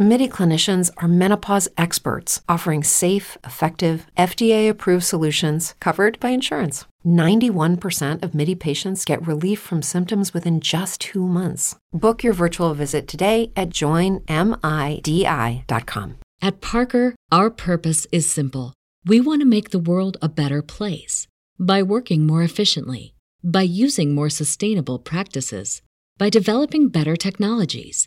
MIDI clinicians are menopause experts offering safe, effective, FDA approved solutions covered by insurance. 91% of MIDI patients get relief from symptoms within just two months. Book your virtual visit today at joinmidi.com. At Parker, our purpose is simple. We want to make the world a better place by working more efficiently, by using more sustainable practices, by developing better technologies.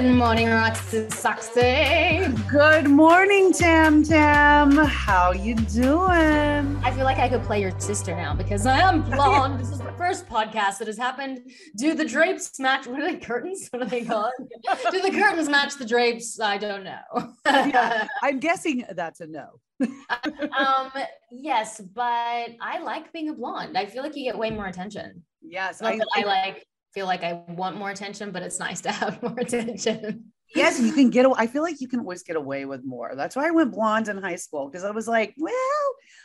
Good morning, Roxy Saxy. Good morning, Tam Tam. How you doing? I feel like I could play your sister now because I am blonde. this is the first podcast that has happened. Do the drapes match? What are they? Curtains? What are they called? Do the curtains match the drapes? I don't know. yeah, I'm guessing that's a no. um, yes, but I like being a blonde. I feel like you get way more attention. Yes, I, I like feel like I want more attention, but it's nice to have more attention. Yes, you can get. I feel like you can always get away with more. That's why I went blonde in high school because I was like, well,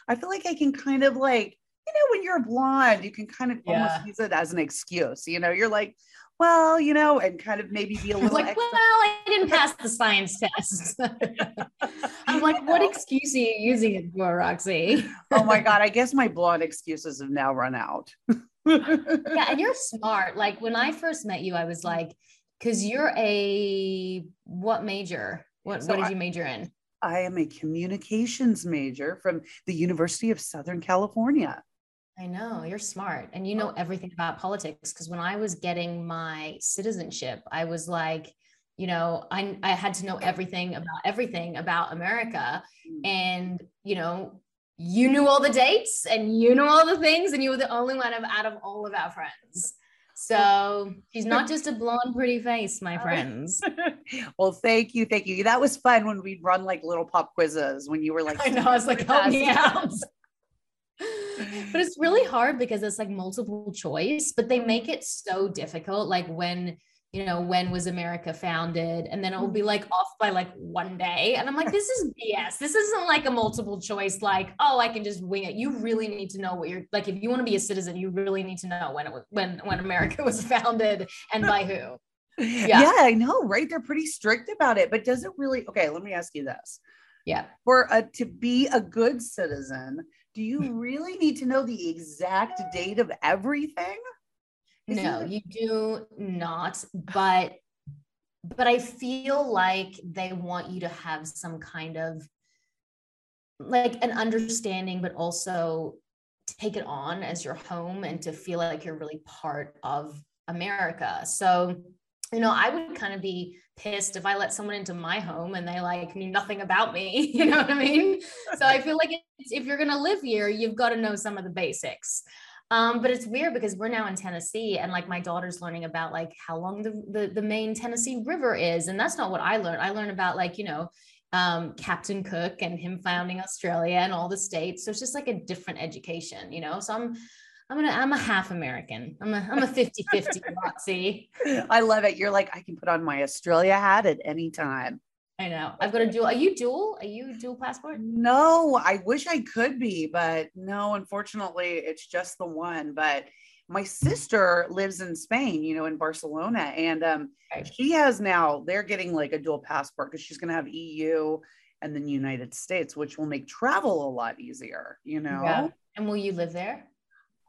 I feel like I can kind of like, you know, when you're blonde, you can kind of yeah. almost use it as an excuse. You know, you're like, well, you know, and kind of maybe be a little like, extra- well, I didn't pass the science test. I'm like, what excuse are you using it for, Roxy? oh my God. I guess my blonde excuses have now run out yeah, and you're smart. Like when I first met you, I was like, because you're a what major? What so what did you major in? I am a communications major from the University of Southern California. I know you're smart and you know everything about politics. Because when I was getting my citizenship, I was like, you know, I, I had to know everything about everything about America. Mm. And, you know, you knew all the dates and you know all the things, and you were the only one of out of all of our friends. So she's not just a blonde, pretty face, my oh. friends. well, thank you. Thank you. That was fun when we'd run like little pop quizzes when you were like, I know, I was like, help me out. but it's really hard because it's like multiple choice, but they make it so difficult. Like when you know, when was America founded? And then it will be mm-hmm. like off by like one day. And I'm like, this is BS. This isn't like a multiple choice, like, oh, I can just wing it. You really need to know what you're like. If you want to be a citizen, you really need to know when it was when when America was founded and by who. Yeah. yeah, I know, right? They're pretty strict about it, but does it really okay? Let me ask you this. Yeah. For a to be a good citizen, do you really need to know the exact date of everything? No, you do not. But but I feel like they want you to have some kind of like an understanding, but also take it on as your home and to feel like you're really part of America. So, you know, I would kind of be pissed if I let someone into my home and they like knew nothing about me. You know what I mean? So I feel like if you're going to live here, you've got to know some of the basics. Um, but it's weird because we're now in Tennessee and like my daughter's learning about like how long the, the, the main Tennessee River is. And that's not what I learned. I learned about like, you know, um, Captain Cook and him founding Australia and all the states. So it's just like a different education, you know? So I'm, I'm gonna, I'm a half American. I'm a, I'm a 50, 50 Roxy. I love it. You're like, I can put on my Australia hat at any time. I know. I've got a dual. Are you dual? Are you dual passport? No, I wish I could be, but no, unfortunately, it's just the one. But my sister lives in Spain, you know, in Barcelona, and um, she has now. They're getting like a dual passport because she's going to have EU and then United States, which will make travel a lot easier. You know. Yeah. And will you live there?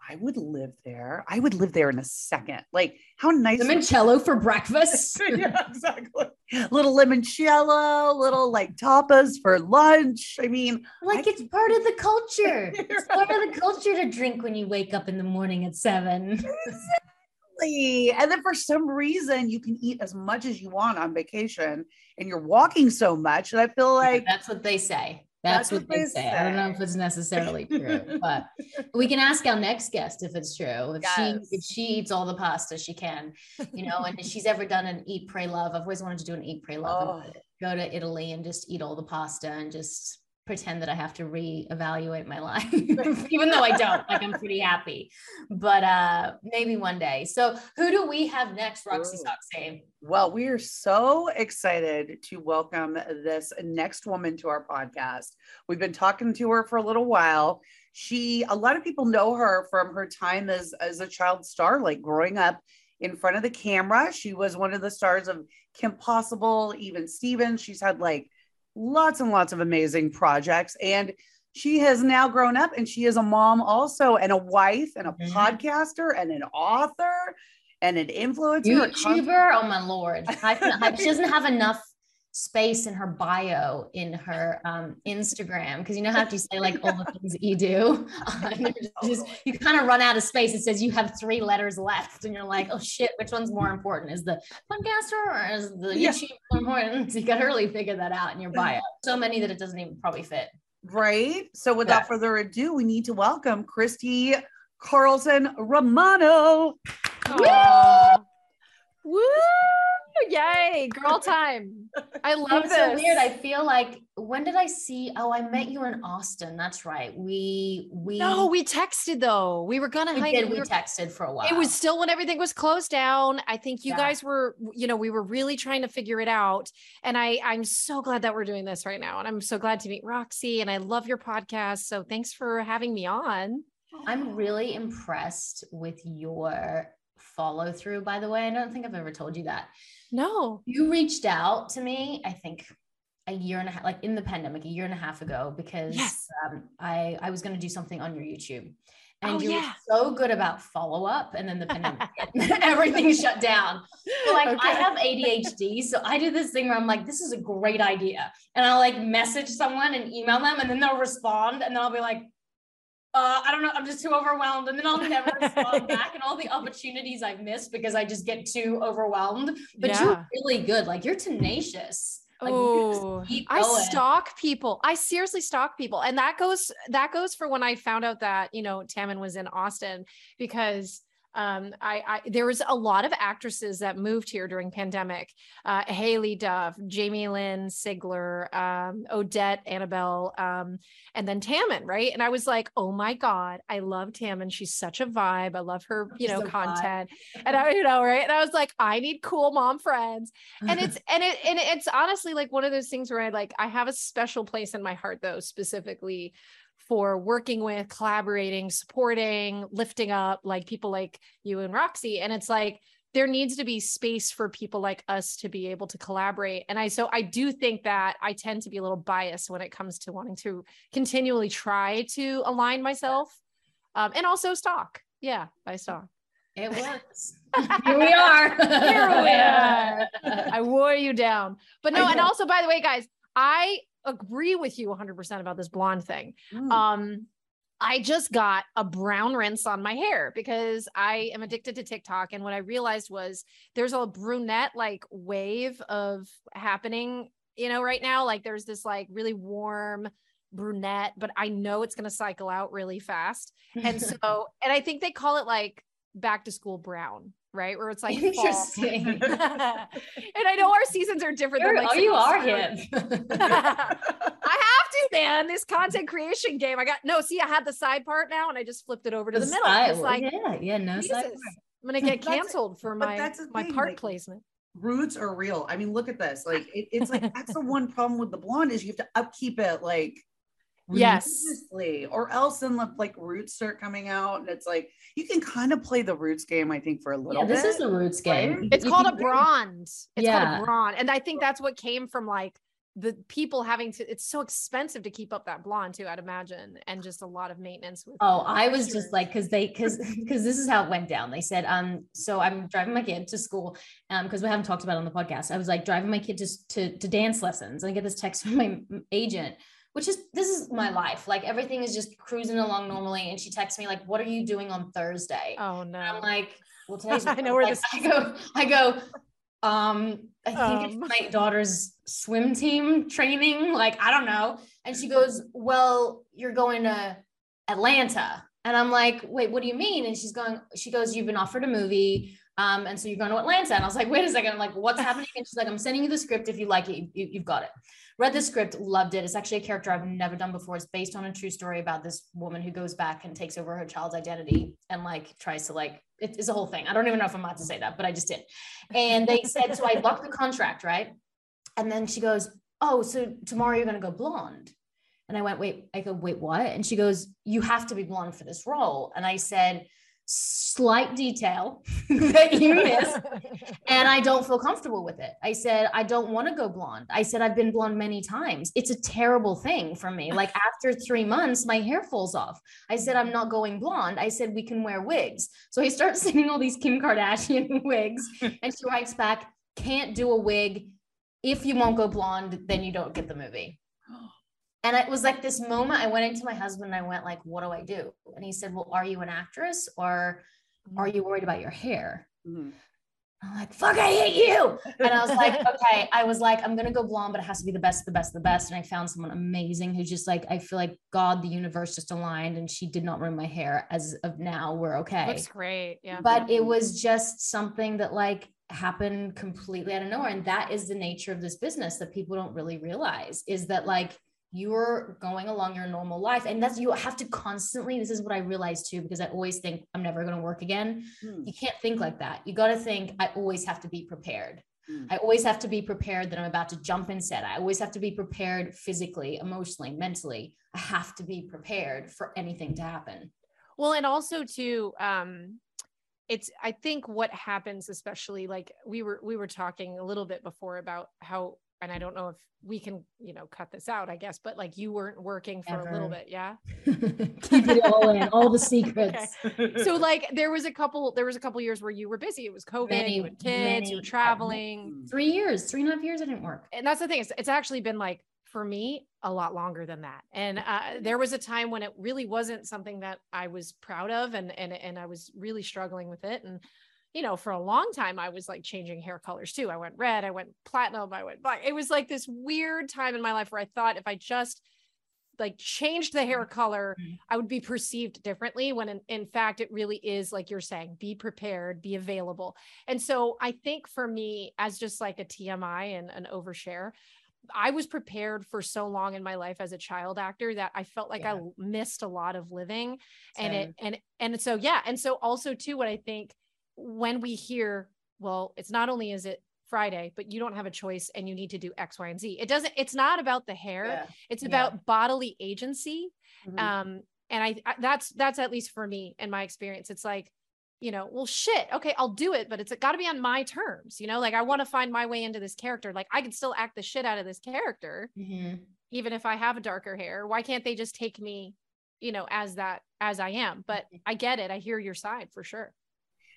I would live there. I would live there in a second. Like, how nice. Limoncello for breakfast. yeah, exactly. Little limoncello, little like tapas for lunch. I mean, like I it's part of the culture. it's part of the culture to drink when you wake up in the morning at seven. exactly. And then for some reason, you can eat as much as you want on vacation and you're walking so much. And I feel like that's what they say. That's, That's what, what, they, say. say. I don't know if it's necessarily true, but we can ask our next guest if it's true. If yes. she if she eats all the pasta she can, you know, and if she's ever done an eat, pray, love. I've always wanted to do an eat, pray, love. Oh. Go to Italy and just eat all the pasta and just pretend that I have to reevaluate my life, even though I don't. Like I'm pretty happy, but uh maybe one day. So who do we have next, Roxy Soxay? Well, we are so excited to welcome this next woman to our podcast. We've been talking to her for a little while. She, a lot of people know her from her time as as a child star, like growing up in front of the camera. She was one of the stars of Kim Possible, even Stevens. She's had like lots and lots of amazing projects. And she has now grown up and she is a mom also, and a wife, and a mm-hmm. podcaster, and an author, and an influencer. YouTuber. oh my lord. she doesn't have enough space in her bio in her um, Instagram because you know how to say like all the things that you do. just, you kind of run out of space. It says you have three letters left, and you're like, oh shit, which one's more important? Is the podcaster or is the yeah. YouTube more important? So you got to really figure that out in your bio. So many that it doesn't even probably fit. Right. So without yeah. further ado, we need to welcome Christy Carlson Romano. Woo! Woo! Yay, girl time. I love it's this. so weird. I feel like when did I see? Oh, I met you in Austin. That's right. We we No, we texted though. We were gonna we hang, did, we, we were, texted for a while. It was still when everything was closed down. I think you yeah. guys were, you know, we were really trying to figure it out. And I I'm so glad that we're doing this right now. And I'm so glad to meet Roxy. And I love your podcast. So thanks for having me on. I'm really impressed with your follow through, by the way. I don't think I've ever told you that. No. You reached out to me, I think a year and a half, like in the pandemic, a year and a half ago, because yes. um, I, I was going to do something on your YouTube. And oh, you yeah. were so good about follow up, and then the pandemic, everything shut down. But like okay. I have ADHD, so I do this thing where I'm like, this is a great idea, and I'll like message someone and email them, and then they'll respond, and then I'll be like, uh, I don't know, I'm just too overwhelmed. And then I'll never respond back and all the opportunities I've missed because I just get too overwhelmed. But yeah. you're really good. Like you're tenacious. Like, oh, I stalk people. I seriously stalk people. And that goes, that goes for when I found out that, you know, Tammin was in Austin because um, I, I, there was a lot of actresses that moved here during pandemic. Uh, Haylie Duff, Jamie Lynn Sigler, um, Odette Annable, um, and then Tammin, right? And I was like, oh my god, I love Tammin. She's such a vibe. I love her, you know, content. and I, you know, right? And I was like, I need cool mom friends. And it's and it and it's honestly like one of those things where I like I have a special place in my heart though, specifically for working with, collaborating, supporting, lifting up like people like you and Roxy. And it's like, there needs to be space for people like us to be able to collaborate. And I, so I do think that I tend to be a little biased when it comes to wanting to continually try to align myself um, and also stalk. Yeah, I stalk. It works. Here we are. Here we are. I wore you down. But no, and also by the way, guys, I agree with you 100% about this blonde thing. Mm. Um, I just got a brown rinse on my hair because I am addicted to TikTok. And what I realized was there's a brunette like wave of happening, you know, right now. Like there's this like really warm brunette, but I know it's going to cycle out really fast. And so, and I think they call it like back to school brown right? Where it's like interesting. and I know our seasons are different. You're, than like oh, you are him. I have to, man. This content creation game. I got no. See, I had the side part now, and I just flipped it over to the, the middle. Side, it's like, yeah, yeah, no Jesus, side. I'm gonna get canceled for my my part like, placement. Roots are real. I mean, look at this. Like, it, it's like that's the one problem with the blonde is you have to upkeep it like yes. Or else then the like roots start coming out and it's like you can kind of play the roots game i think for a little yeah, this is the roots game. Right? it's you called a bronde it's yeah. called a bronde and i think that's what came from like the people having to it's so expensive to keep up that blonde too i'd imagine and just a lot of maintenance with oh i was just like because they because because this is how it went down. They said um so i'm driving my kid to school um because we haven't talked about it on the podcast. I was like driving my kid to, to to dance lessons and i get this text from my agent which is this is my life. Like everything is just cruising along normally. And she texts me like, "What are you doing on Thursday?" Oh no! And I'm like, "Well, today's." I know where like, this. I go. I go. um, I think um. it's my daughter's swim team training. Like, I don't know. And she goes, Well, you're going to Atlanta. And I'm like, Wait, what do you mean? And she's going, She goes, You've been offered a movie. Um, and so you're going to Atlanta. And I was like, Wait a second. I'm like, What's happening? And she's like, I'm sending you the script. If you like it, you, you've got it. Read the script, loved it. It's actually a character I've never done before. It's based on a true story about this woman who goes back and takes over her child's identity and like tries to like it's a whole thing. I don't even know if I'm about to say that, but I just did. And they said, so I locked the contract, right? And then she goes, Oh, so tomorrow you're gonna go blonde. And I went, wait, I go, wait, what? And she goes, You have to be blonde for this role. And I said, slight detail that you missed and i don't feel comfortable with it. I said i don't want to go blonde. I said i've been blonde many times. It's a terrible thing for me. Like after three months my hair falls off. I said i'm not going blonde. I said we can wear wigs. So he starts sending all these kim kardashian wigs and she writes back can't do a wig. If you won't go blonde then you don't get the movie and it was like this moment I went into my husband and I went like, what do I do? And he said, well, are you an actress or are you worried about your hair? Mm-hmm. I'm like, fuck, I hate you. And I was like, okay. I was like, I'm gonna go blonde, but it has to be the best, the best, the best. And I found someone amazing who's just like, I feel like God, the universe just aligned and she did not ruin my hair. As of now, we're okay. That's great. Yeah. But it was just something that like happened completely out of nowhere. And that is the nature of this business that people don't really realize is that like you're going along your normal life. And that's you have to constantly this is what i realized too because i always think i'm never going to work again. Hmm. you can't think like that. You got to think i always have to be prepared. Hmm. i always have to be prepared that i'm about to jump in set. I always have to be prepared physically emotionally mentally. I have to be prepared for anything to happen. Well and also too um it's i think what happens especially like we were we were talking a little bit before about how and I don't know if we can, you know, cut this out, I guess, but like you weren't working for Ever. a little bit. Yeah. Keep it all in, all the secrets. Okay. So like there was a couple, there was a couple years where you were busy. It was COVID, many, you had kids, many, you were traveling. Three years, three and a half years, I didn't work. And that's the thing. It's, it's actually been like, for me, a lot longer than that. And uh, there was a time when it really wasn't something that I was proud of and, and, and I was really struggling with it. And you know, for a long time, I was like changing hair colors too. I went red, I went platinum, I went black. It was like this weird time in my life where I thought if I just like changed the hair color, mm-hmm. I would be perceived differently. When in, in fact, it really is like you're saying, be prepared, be available. And so I think for me, as just like a TMI and an overshare, I was prepared for so long in my life as a child actor that I felt like yeah. I missed a lot of living. Same. And it and and so yeah. And so also too, what I think when we hear, well, it's not only is it Friday, but you don't have a choice and you need to do X, Y, and Z. It doesn't, it's not about the hair. Yeah. It's about yeah. bodily agency. Mm-hmm. Um, and I, I, that's, that's at least for me in my experience. It's like, you know, well, shit. Okay, I'll do it, but it's got to be on my terms. You know, like I want to find my way into this character. Like I can still act the shit out of this character, mm-hmm. even if I have a darker hair. Why can't they just take me, you know, as that, as I am? But mm-hmm. I get it. I hear your side for sure.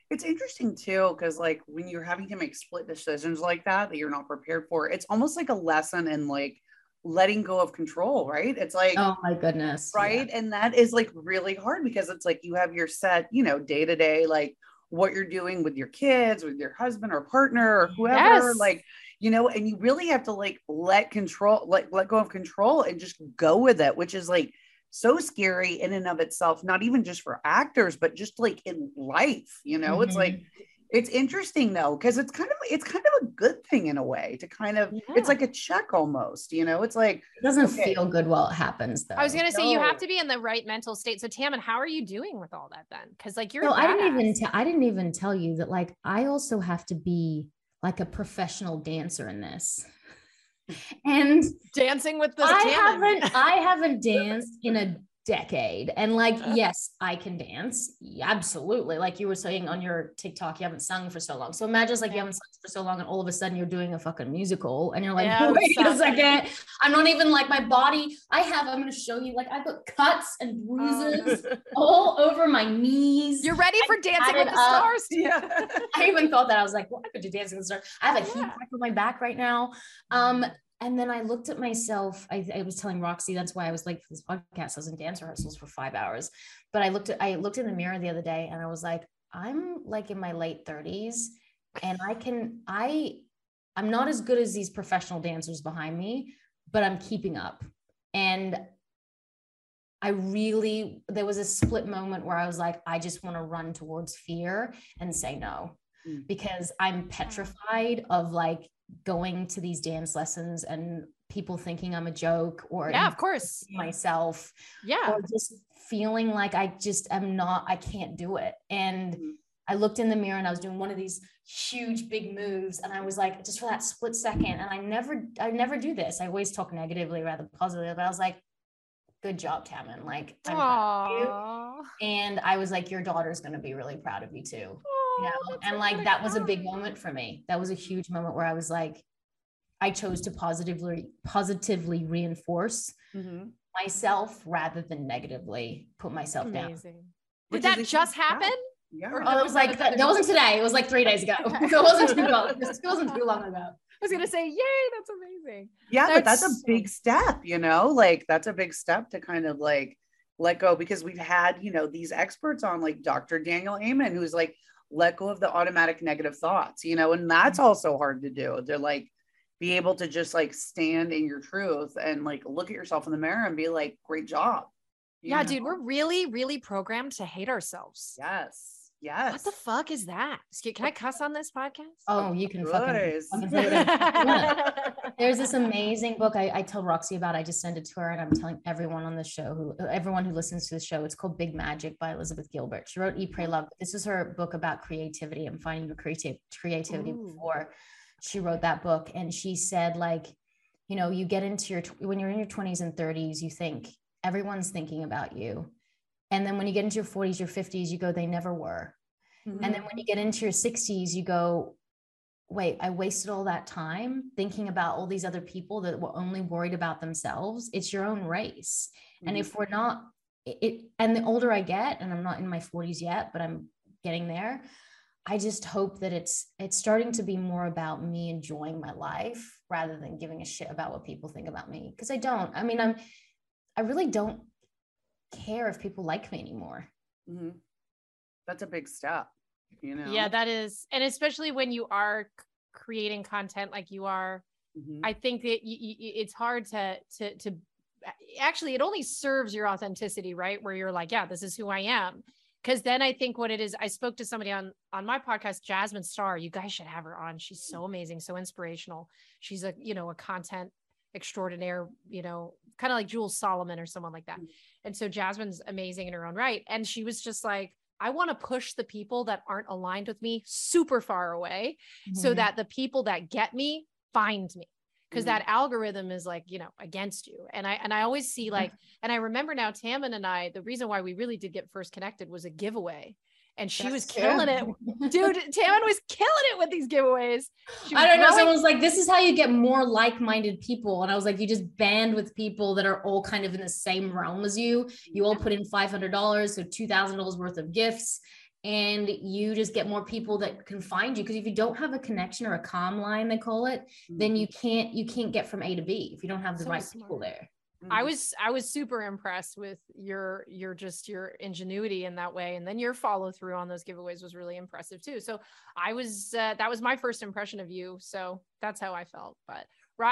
It's interesting too, because like when you're having to make split decisions like that that you're not prepared for, it's almost like a lesson in like letting go of control, right? It's like, oh my goodness. Right. Yeah. And that is like really hard because it's like you have your set, you know, day to day, like what you're doing with your kids, with your husband or partner or whoever, yes. like, you know, and you really have to like let control, like let go of control and just go with it, which is like so scary in and of itself, not even just for actors, but just like in life, you know, mm-hmm. it's like, mm-hmm. it's interesting though, because it's kind of, it's kind of a good thing in a way to kind of, yeah. it's like a check almost, you know, it's like, it doesn't okay. feel good while it happens though. I was going to say, no. you have to be in the right mental state. So Tammin, how are you doing with all that then? Cause like you're, no, I didn't even, tell. I didn't even tell you that like, I also have to be like a professional dancer in this and dancing with the I haven't I haven't danced in a decade. And like, uh-huh. yes, I can dance. Absolutely. Like you were saying on your TikTok, you haven't sung for so long. So imagine it's like yeah. you haven't sung for so long and all of a sudden you're doing a fucking musical and you're like, yeah, wait a second. I'm not even like my body. I have, I'm going to show you, like I've got cuts and bruises all over my knees. You're ready for I Dancing with the up. Stars. Yeah. I even thought that I was like, well, I could do Dancing with the Stars. I have a yeah. heat crack on my back right now. Um, and then I looked at myself. I, I, was telling Roxy that's why I was late for this podcast. I was in dance rehearsals for five hours. But I looked at I looked in the mirror the other day and I was like, I'm like in my late 30s and I can, I, I'm not as good as these professional dancers behind me, but I'm keeping up. And I really, there was a split moment where I was like, I just want to run towards fear and say no mm. because I'm petrified of like going to these dance lessons and people thinking I'm a joke or yeah, of course myself. Yeah. Or just feeling like I just am not, I can't do it. And mm. I looked in the mirror and I was doing one of these huge big moves and I was like just for that split second and I never I never do this I always talk negatively rather positively but I was like good job Tammin like and I was like your daughter's going to be really proud of you too you know? and like that was a big moment for me that was a huge moment where I was like I chose to positively positively reinforce mm-hmm. myself rather than negatively put myself Amazing. down did that just happen yeah. Oh, it was like that, that wasn't today. It was like three days ago. it wasn't too long. It wasn't too long ago. I was gonna say, yay, that's amazing. Yeah, that's but that's a big step, you know, like that's a big step to kind of like let go because we've had, you know, these experts on like Dr. Daniel Amen, who's like, let go of the automatic negative thoughts, you know, and that's mm-hmm. also hard to do. They're like, be able to just like stand in your truth and like look at yourself in the mirror and be like, great job. Yeah, know? dude, we're really, really programmed to hate ourselves. Yes. Yes. What the fuck is that? Can I cuss on this podcast? Oh, you can fucking. There's this amazing book I, I tell Roxy about. I just sent it to her, and I'm telling everyone on the show who, uh, everyone who listens to the show, it's called Big Magic by Elizabeth Gilbert. She wrote Eat, Pray, oh. Love. This is her book about creativity and finding your creative creativity Ooh. before she wrote that book. And she said, like, you know, you get into your when you're in your 20s and 30s, you think everyone's thinking about you and then when you get into your 40s, your 50s, you go, they never were. Mm-hmm. And then when you get into your 60s, you go, wait, I wasted all that time thinking about all these other people that were only worried about themselves. It's your own race. Mm-hmm. And if we're not, it, and the older I get, and I'm not in my 40s yet, but I'm getting there. I just hope that it's it's starting to be more about me enjoying my life rather than giving a shit about what people think about me because I don't. I mean, I'm I really don't care if people like me anymore. Mm-hmm. That's a big step, you know? Yeah, that is. And especially when you are creating content like you are, mm-hmm. I think that you, you, it's hard to, to, to actually, it only serves your authenticity, right? Where you're like, yeah, this is who I am. Cause then I think what it is, I spoke to somebody on, on my podcast, Jasmine Star, you guys should have her on. She's so amazing, so inspirational. She's a, you know, a content extraordinaire, you know, kind of like Jules Solomon or someone like that. Mm-hmm. And so Jasmine's amazing in her own right. And she was just like, I want to push the people that aren't aligned with me super far away mm-hmm. so that the people that get me find me because mm-hmm. that algorithm is like you know against you and i and i always see like and i remember now tammin and i the reason why we really did get first connected was a giveaway and she That's was killing true. it. Dude, Tammin was killing it with these giveaways. I don't know. Someone was like, this is how you get more like-minded people. And I was like, you just band with people that are all kind of in the same realm as you. You all put in $500, so $2,000 worth of gifts. And you just get more people that can find you. Because if you don't have a connection or a com line, they call it, mm-hmm. then you can't you can't get from A to B if you don't have the so right smart. people there. Mm-hmm. I was I was super impressed with your your just your ingenuity in that way, and then your follow through on those giveaways was really impressive too. So I was uh, that was my first impression of you. So that's how I felt. But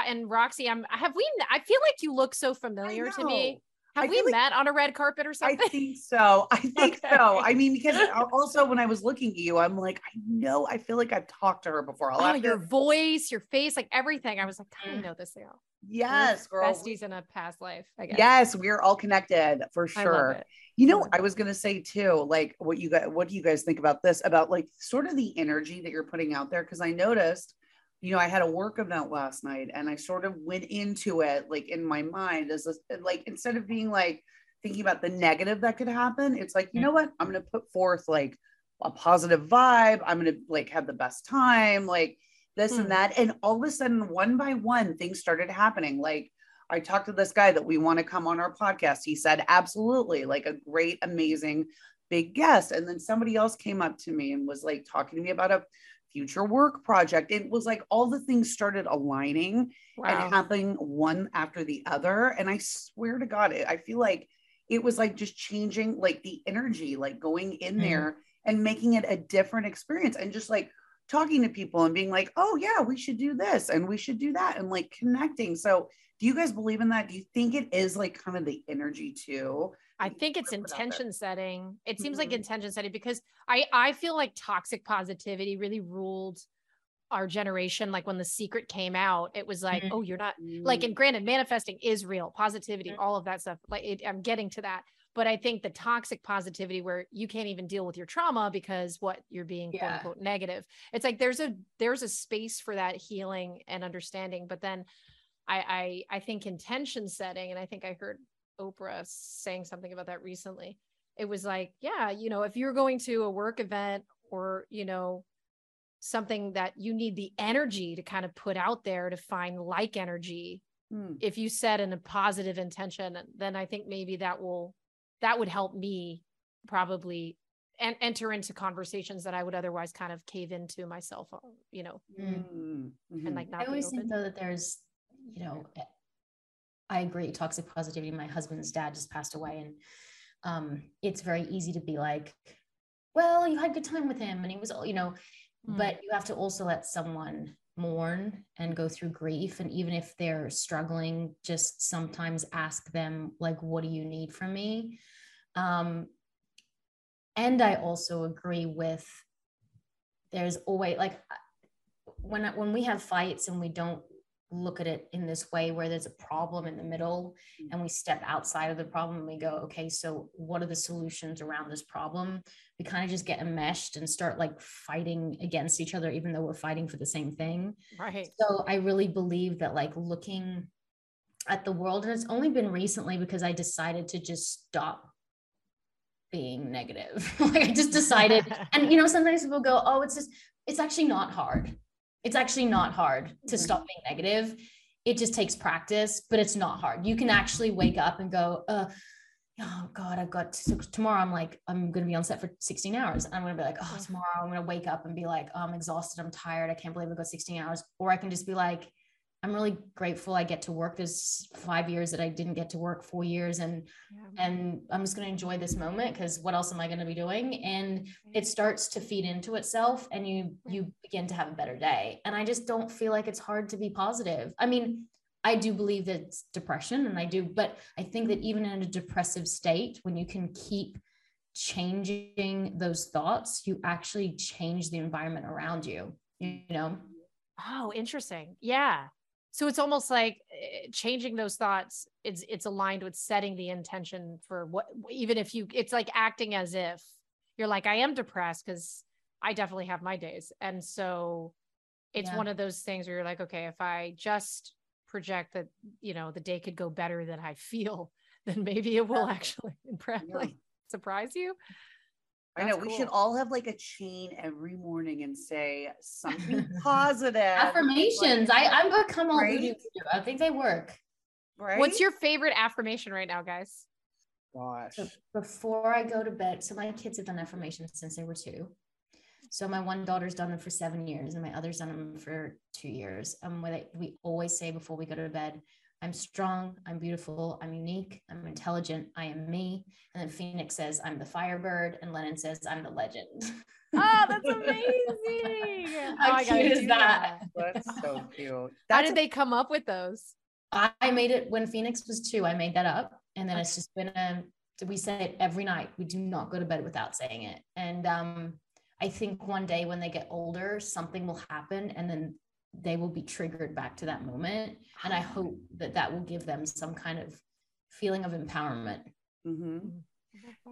and Roxy, I'm have we? I feel like you look so familiar to me. Have I we met like, on a red carpet or something? I think so. I think okay. so. I mean, because also when I was looking at you, I'm like, I know, I feel like I've talked to her before. I'll oh, your voice, your face, like everything. I was like, I know this girl. Yes, girl. Besties in a past life. I guess. Yes, we're all connected for sure. You know, I was gonna say too, like what you guys, what do you guys think about this? About like sort of the energy that you're putting out there? Because I noticed, you know, I had a work event last night, and I sort of went into it like in my mind as a, like instead of being like thinking about the negative that could happen, it's like you know what, I'm gonna put forth like a positive vibe. I'm gonna like have the best time, like this hmm. and that. And all of a sudden, one by one, things started happening. Like I talked to this guy that we want to come on our podcast. He said, absolutely, like a great, amazing, big guest. And then somebody else came up to me and was like talking to me about a future work project. It was like all the things started aligning wow. and happening one after the other. And I swear to God, it, I feel like it was like just changing like the energy, like going in mm-hmm. there and making it a different experience and just like talking to people and being like, oh, yeah, we should do this and we should do that and like connecting. So, do you guys believe in that? Do you think it is like kind of the energy too? I think it's intention setting. It seems mm-hmm. like intention setting because I I feel like toxic positivity really ruled our generation like when the secret came out it was like mm-hmm. oh you're not like and granted manifesting is real positivity mm-hmm. all of that stuff like it, i'm getting to that but i think the toxic positivity where you can't even deal with your trauma because what you're being yeah. quote unquote negative it's like there's a there's a space for that healing and understanding but then i i i think intention setting and i think i heard oprah saying something about that recently it was like yeah you know if you're going to a work event or you know something that you need the energy to kind of put out there to find like energy mm. if you set in a positive intention then i think maybe that will that would help me probably and enter into conversations that i would otherwise kind of cave into myself uh, you know mm-hmm. and like not i always think though that there's you know i agree toxic positivity my husband's dad just passed away and um it's very easy to be like well you had a good time with him and he was you know mm. but you have to also let someone mourn and go through grief and even if they're struggling just sometimes ask them like what do you need from me um and i also agree with there's always like when when we have fights and we don't look at it in this way where there's a problem in the middle mm. and we step outside of the problem and we go okay so what are the solutions around this problem? We kind of just get enmeshed and start like fighting against each other even though we're fighting for the same thing. Right. So i really believe that like looking at the world and it's only been recently because i decided to just stop being negative. Like i just decided and you know sometimes people go oh it's just it's actually not hard it's actually not hard to mm-hmm. stop being negative. It just takes practice, but it's not hard. You can actually wake up and go, uh, oh God, I've got to, tomorrow. I'm like, I'm going to be on set for 16 hours. And I'm going to be like, oh, tomorrow I'm going to wake up and be like, oh, I'm exhausted. I'm tired. I can't believe I got 16 hours. Or I can just be like, I'm really grateful I get to work. There's five years that I didn't get to work, four years, and yeah. and I'm just going to enjoy this moment because what else am I going to be doing? And it starts to feed into itself, and you you begin to have a better day. And I just don't feel like it's hard to be positive. I mean, I do believe that it's depression, and I do, but I think that even in a depressive state, when you can keep changing those thoughts, you actually change the environment around you. You know. Oh, interesting. Yeah so it's almost like eh, changing those thoughts it's it's aligned with setting the intention for what even if you it's like acting as if you're like i am depressed because i definitely have my days and so it's yeah. one of those things where you're like okay if i just project that you know the day could go better than i feel then maybe it will actually yeah. like surprise you I know we should all have like a chain every morning and say something positive. Affirmations. Like, I, I'm become all right? I think they work. Right. What's your favorite affirmation right now, guys? Gosh. So before I go to bed, so my kids have done affirmations since they were two. So my one daughter's done them for seven years, and my other's done them for two years. And what we always say before we go to bed, I'm strong, I'm beautiful, I'm unique, I'm intelligent, I am me. And then Phoenix says, I'm the firebird, and Lennon says, I'm the legend. Oh, that's amazing. How oh, cute is that? that? That's so cute. That's How did they come up with those? I made it when Phoenix was two. I made that up. And then it's just been a, we say it every night. We do not go to bed without saying it. And um, I think one day when they get older, something will happen. And then they will be triggered back to that moment. And i hope that that will give them some kind of feeling of empowerment. Mm-hmm.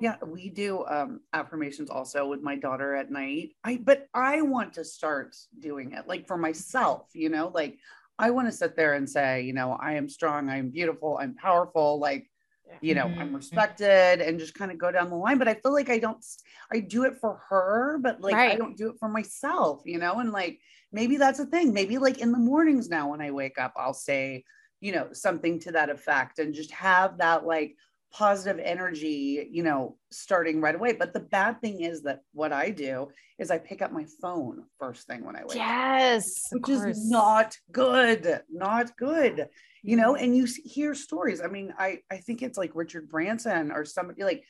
yeah we do um, affirmations also with my daughter at night. I but i want to start doing it like for myself you know like i want to sit there and say you know i am strong i'm beautiful i'm powerful like you know mm-hmm. i'm respected and just kind of go down the line but i feel like i don't i do it for her but like right. i don't do it for myself you know and like maybe that's a thing maybe like in the mornings now when i wake up i'll say you know something to that effect and just have that like positive energy you know starting right away. But the bad thing is that what i do is i pick up my phone first thing when i wake yes up which is not good not good you know? Mm-hmm. And you hear stories. I mean i i think it's like richard branson or somebody like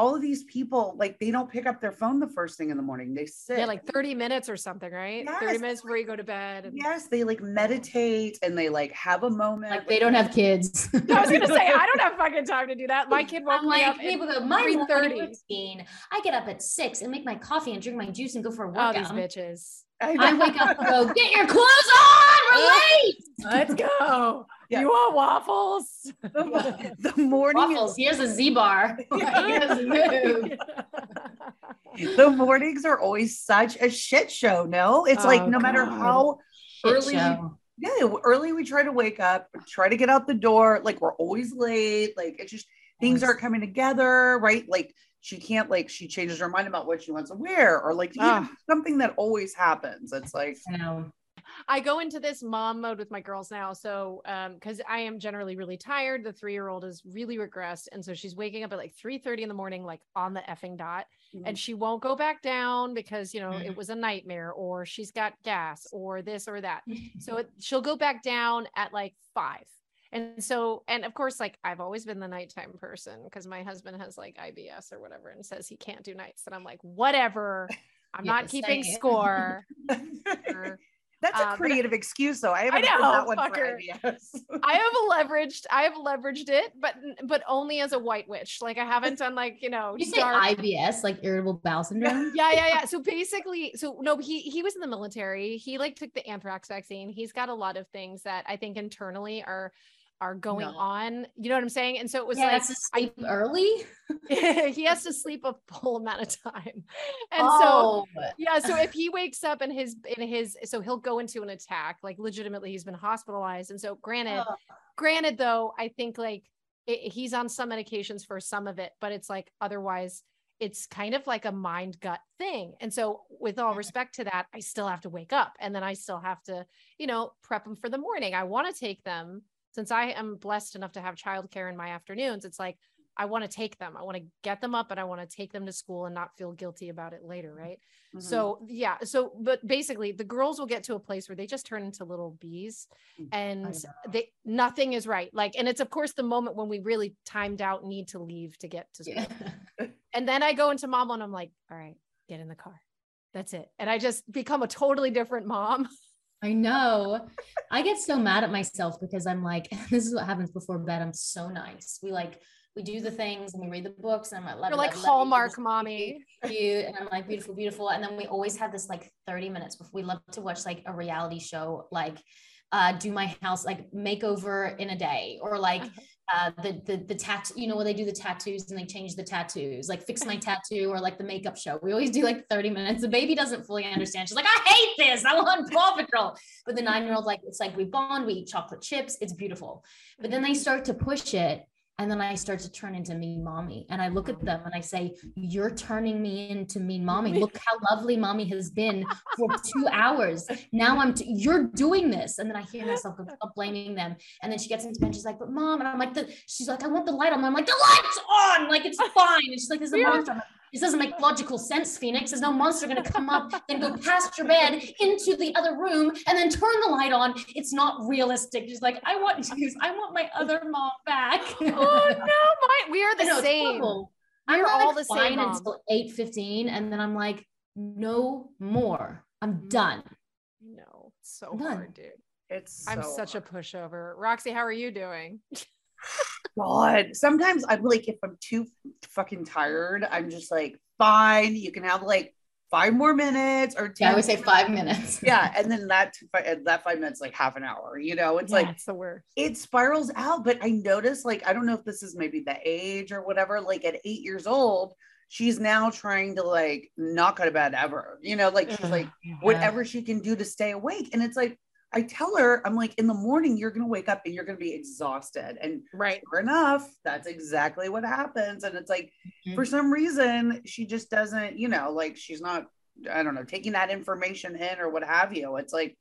all of these people, like they don't pick up their phone the first thing in the morning. They sit. Yeah, like 30 minutes or something, right? Yes. 30 minutes before you go to bed. And- yes, they like meditate and they like have a moment. Like they don't have kids. I was gonna say I don't have fucking time to do that. My kid woke I'm me like, up. People go, my morning routine. I get up at six and make my coffee and drink my juice and go for a oh, workout. Oh, these bitches. I, I wake up and go, get your clothes on, we're late. Let's go. Yeah. You want waffles? the morning waffles. Is- Here's a Z bar. the mornings are always such a shit show. No, it's oh, like no God. matter how shit early. Show. Yeah, early we try to wake up, try to get out the door. Like we're always late. Like it's just things aren't coming together, right? Like she can't like she changes her mind about what she wants to wear or like ah. something that always happens it's like you know I go into this mom mode with my girls now. So, um, because I am generally really tired. The three year old is really regressed, and so she's waking up at like three thirty in the morning, like on the effing dot, mm-hmm. and she won't go back down because you know mm-hmm. it was a nightmare, or she's got gas, or this or that. so it, she'll go back down at like five. And so, and of course, like I've always been the nighttime person because my husband has like IBS or whatever and says he can't do nights. And I'm like, whatever. I'm not keeping score. That's a um, creative excuse, though. I haven't I know, that one fucker. for I have leveraged, I have leveraged it, but but only as a white witch. Like I haven't done like you know. You dark... say IBS, like irritable bowel syndrome. yeah, yeah, yeah. So basically, so no, he he was in the military. He like took the anthrax vaccine. He's got a lot of things that I think internally are are going no. on. You know what I'm saying? And so it was yeah, like sleep I, early. he has to sleep a full amount of time. And oh. so yeah, so if he wakes up in his in his so he'll go into an attack, like legitimately he's been hospitalized. And so granted, oh. granted though, I think like it, he's on some medications for some of it, but it's like otherwise it's kind of like a mind gut thing. And so, with all respect to that, I still have to wake up and then I still have to, you know, prep them for the morning. I want to take them since I am blessed enough to have childcare in my afternoons, it's like I want to take them. I want to get them up and I want to take them to school and not feel guilty about it later. Right. Mm-hmm. So, yeah. So, but basically, the girls will get to a place where they just turn into little bees mm, and they, nothing is right. Like, and it's of course the moment when we really timed out need to leave to get to school. Yeah. and then I go into mom and I'm like, all right, get in the car. That's it. And I just become a totally different mom. I know. I get so mad at myself because I'm like, this is what happens before bed. I'm so nice. We like we do the things and we read the books and I'm like, You're like Hallmark mommy. Cute. And I'm like beautiful, beautiful. And then we always have this like 30 minutes before we love to watch like a reality show, like uh, do my house like makeover in a day or like uh-huh uh, the the the tattoo, you know, when they do the tattoos and they change the tattoos, like fix my tattoo or like the makeup show. We always do like 30 minutes. The baby doesn't fully understand. She's like, I hate this. I want Paw Patrol. But the nine-year-old, like, it's like we bond, we eat chocolate chips. It's beautiful. But then they start to push it and then I start to turn into mean mommy. And I look at them and I say, You're turning me into mean mommy. Look how lovely mommy has been for two hours. Now I'm, t- you're doing this. And then I hear myself blaming them. And then she gets into bed. She's like, But mom. And I'm like, the, She's like, I want the light on. I'm like, The light's on. Like, it's fine. And she's like, There's a monster. This doesn't make logical sense, Phoenix. There's no monster going to come up and go past your bed into the other room and then turn the light on. It's not realistic. She's like, I want you. I want my other mom back. oh no, my we are the know, same. I'm all the same until 8 15, and then I'm like, no more. I'm mm-hmm. done. No, so hard, dude. It's so I'm such hard. a pushover. Roxy, how are you doing? God. Sometimes I'm like, if I'm too fucking tired, I'm just like, fine, you can have like five more minutes or 10 yeah, I would say five minutes. yeah. And then that that five minutes, like half an hour, you know, it's yeah, like it's the worst. It spirals out. But I notice, like, I don't know if this is maybe the age or whatever, like at eight years old, she's now trying to like not go to bed ever, you know, like she's like yeah. whatever she can do to stay awake. And it's like, I tell her, I'm like, in the morning, you're going to wake up and you're going to be exhausted. And right. sure enough, that's exactly what happens. And it's like, mm-hmm. for some reason, she just doesn't, you know, like she's not, I don't know, taking that information in or what have you. It's like,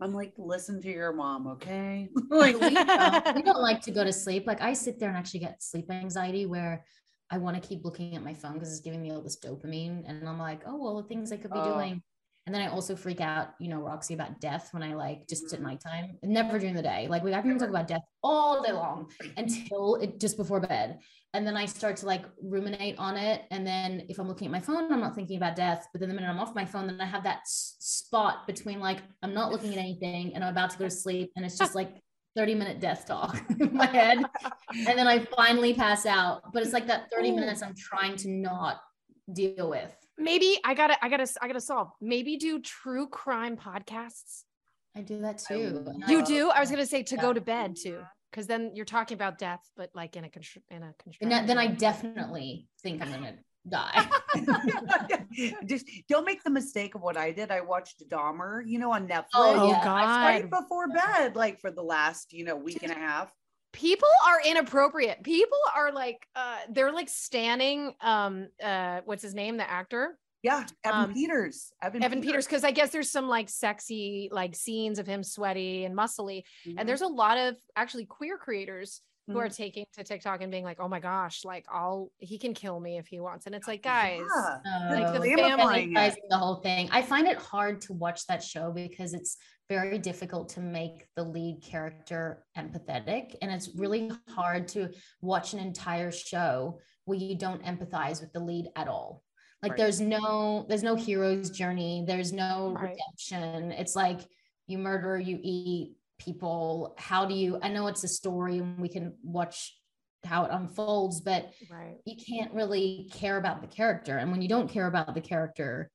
I'm like, listen to your mom, okay? like, we, don't, we don't like to go to sleep. Like, I sit there and actually get sleep anxiety where I want to keep looking at my phone because it's giving me all this dopamine. And I'm like, oh, well, the things I could be oh. doing And then I also freak out, you know, Roxy about death when I like just at mm-hmm. nighttime, never during the day. Like we I can talk about death all day long until it just before bed. And then I start to like ruminate on it. And then if I'm looking at my phone, I'm not thinking about death. But then the minute I'm off my phone, then I have that s- spot between like I'm not looking at anything and I'm about to go to sleep. And it's just like 30 minute death talk in my head. And then I finally pass out. But it's like that 30 minutes I'm trying to not deal with maybe I gotta, I gotta, I gotta solve. Maybe do true crime podcasts. I do that too. You do? I was gonna say to yeah. go to bed too, because then you're talking about death, but like in a constr- in a constraint. Then I definitely think I'm gonna die. Just don't make the mistake of what I did. I watched Dahmer, you know, on Netflix. Oh, oh yeah. God! Right before bed, like for the last, you know, week and a half people are inappropriate people are like uh they're like standing um uh what's his name the actor yeah evan um, peters evan, evan peters because i guess there's some like sexy like scenes of him sweaty and muscly mm-hmm. and there's a lot of actually queer creators who mm-hmm. are taking to TikTok and being like, "Oh my gosh, like I'll he can kill me if he wants," and it's like, guys, yeah. like the family, the whole thing. I find it hard to watch that show because it's very difficult to make the lead character empathetic, and it's really hard to watch an entire show where you don't empathize with the lead at all. Like right. there's no there's no hero's journey, there's no right. redemption. It's like you murder, you eat, people how do you i know it's a story and we can watch how it unfolds but right. you can't really care about the character and when you don't care about the character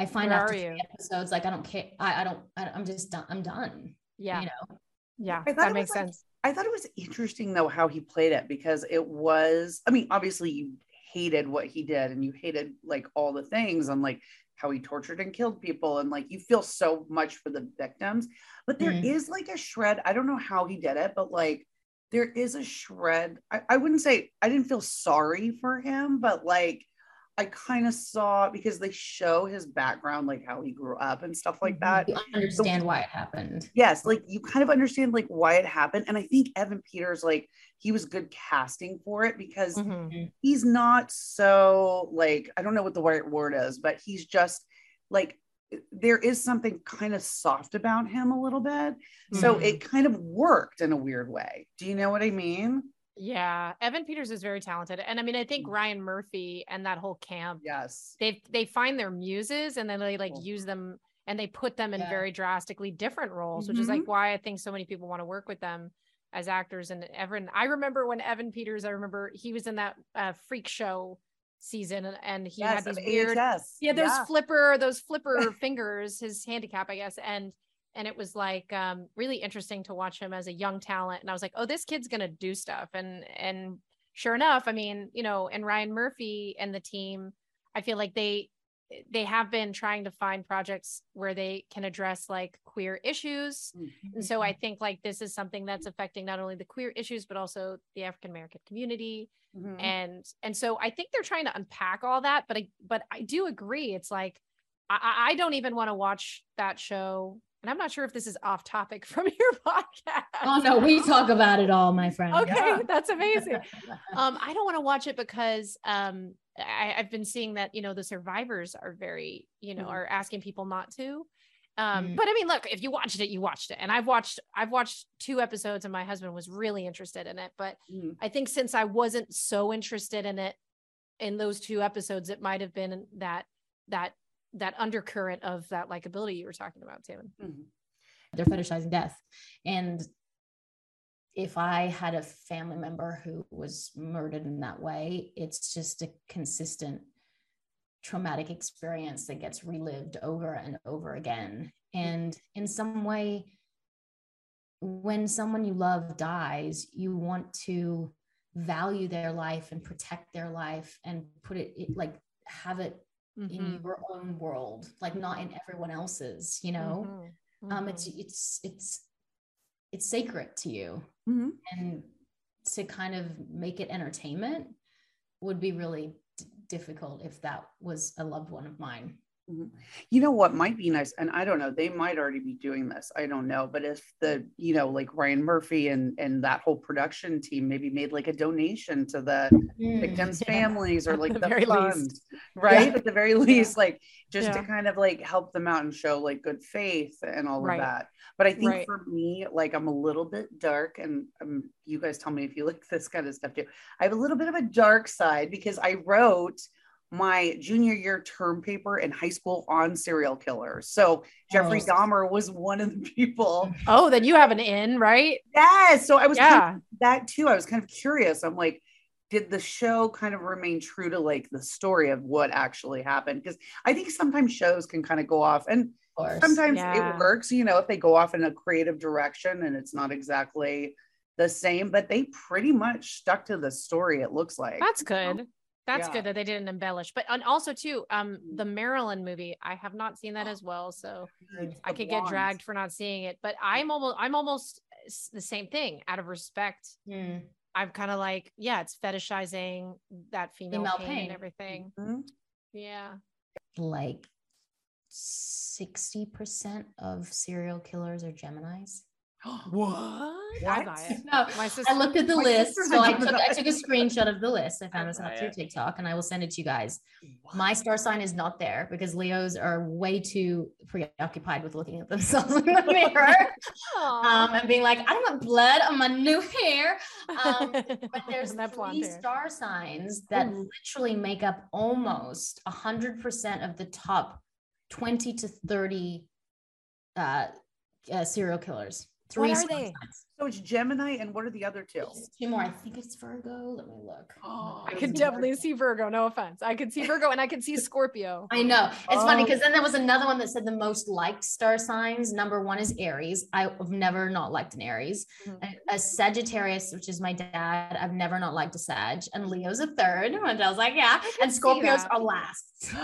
i find Where after episodes like i don't care I, I don't I, am just done i'm done yeah. you know? Yeah that makes like, sense. I thought it was interesting though how he played it because it was i mean obviously you hated what he did and you hated like all the things and like how he tortured and killed people and like you feel so much for the victims but there mm. is like a shred i don't know how he did it but like there is a shred I, I wouldn't say i didn't feel sorry for him but like I kind of saw because they show his background, like how he grew up and stuff like that. You understand so, why it happened. Yes, like you kind of understand like why it happened. And I think Evan Peters, like he was good casting for it because mm-hmm. he's not so like I don't know what the right word is, but he's just like there is something kind of soft about him a little bit. Mm-hmm. So it kind of worked in a weird way. Do you know what I mean? Yeah, Evan Peters is very talented, and I mean, I think mm. Ryan Murphy and that whole camp. Yes, they they find their muses and then they like cool. use them and they put them in yeah. very drastically different roles, mm-hmm. which is like mm-hmm. why I think so many people want to work with them as actors. And Evan, I remember when Evan Peters, I remember he was in that uh, freak show season and, and he yes, had these weird, AHS. yeah, those yeah. flipper, those flipper fingers, his handicap, I guess, and and it was like um, really interesting to watch him as a young talent and i was like oh this kid's gonna do stuff and and sure enough i mean you know and ryan murphy and the team i feel like they they have been trying to find projects where they can address like queer issues mm-hmm. and so i think like this is something that's affecting not only the queer issues but also the african american community mm-hmm. and and so i think they're trying to unpack all that but i but i do agree it's like I, I don't even want to watch that show and I'm not sure if this is off topic from your podcast. Oh no, we talk about it all, my friend. Okay, yeah. that's amazing. um, I don't want to watch it because um, I, have been seeing that you know the survivors are very you know mm. are asking people not to. Um, mm. But I mean, look, if you watched it, you watched it, and I've watched I've watched two episodes, and my husband was really interested in it. But mm. I think since I wasn't so interested in it in those two episodes, it might have been that that that undercurrent of that likability you were talking about, Tammin. Mm-hmm. They're fetishizing death. And if I had a family member who was murdered in that way, it's just a consistent traumatic experience that gets relived over and over again. And in some way, when someone you love dies, you want to value their life and protect their life and put it, it like have it mm-hmm. in your own world like not in everyone else's you know mm-hmm. um it's mm-hmm. it's it's it's sacred to you mm-hmm. and to kind of make it entertainment would be really d- difficult if that was a loved one of mine. You know what might be nice, and I don't know, they might already be doing this. I don't know, but if the you know like Ryan Murphy and and that whole production team maybe made like a donation to the mm, victims' yeah. families or like the, the very fund, least. right? Yeah. At the very least, yeah. like just to kind of like help them out and show like good faith and all right. of that. But I think right. for me, like I'm a little bit dark, and um, you guys tell me if you like this kind of stuff too. I have a little bit of a dark side because I wrote my junior year term paper in high school on serial killers. So Jeffrey oh. Dahmer was one of the people. Oh, then you have an in, right? Yes. So I was yeah. Kind of, that too. I was kind of curious. I'm like, did the show kind of remain true to like the story of what actually happened? Because I think sometimes shows can kind of go off and sometimes yeah. it works, you know, if they go off in a creative direction and it's not exactly the same, but they pretty much stuck to the story, it looks like. That's good. That's yeah. good that they didn't embellish. But and also too, um, the Marilyn movie, I have not seen that as well, so I could get dragged for not seeing it. But I'm almost, I'm almost the same thing. Out of respect, mm. I'm kind of like, yeah, it's fetishizing that female, female pain, pain, and everything. Mm-hmm. Yeah, like sixty percent of serial killers are Geminis. what? I buy it. No, my sister, I looked at the list. So I took, I took a screenshot of the list. I found this out through TikTok and I will send it to you guys. What? My star sign is not there because Leos are way too preoccupied with looking at themselves in the mirror um, and being like, I don't want blood on my new hair. Um, but there's three star signs that mm. literally make up almost 100% of the top 20 to 30 uh, uh, serial killers. Three what are they? So it's Gemini, and what are the other two? two more. I think it's Virgo. Let me look. Oh, I could definitely Virgo. see Virgo. No offense. I could see Virgo, and I could see Scorpio. I know. It's oh. funny because then there was another one that said the most liked star signs. Number one is Aries. I've never not liked an Aries. Mm-hmm. A, a, Sagittarius, which is my dad. I've never not liked a Sag, and Leo's a third. And I was like, yeah. And Scorpios are last.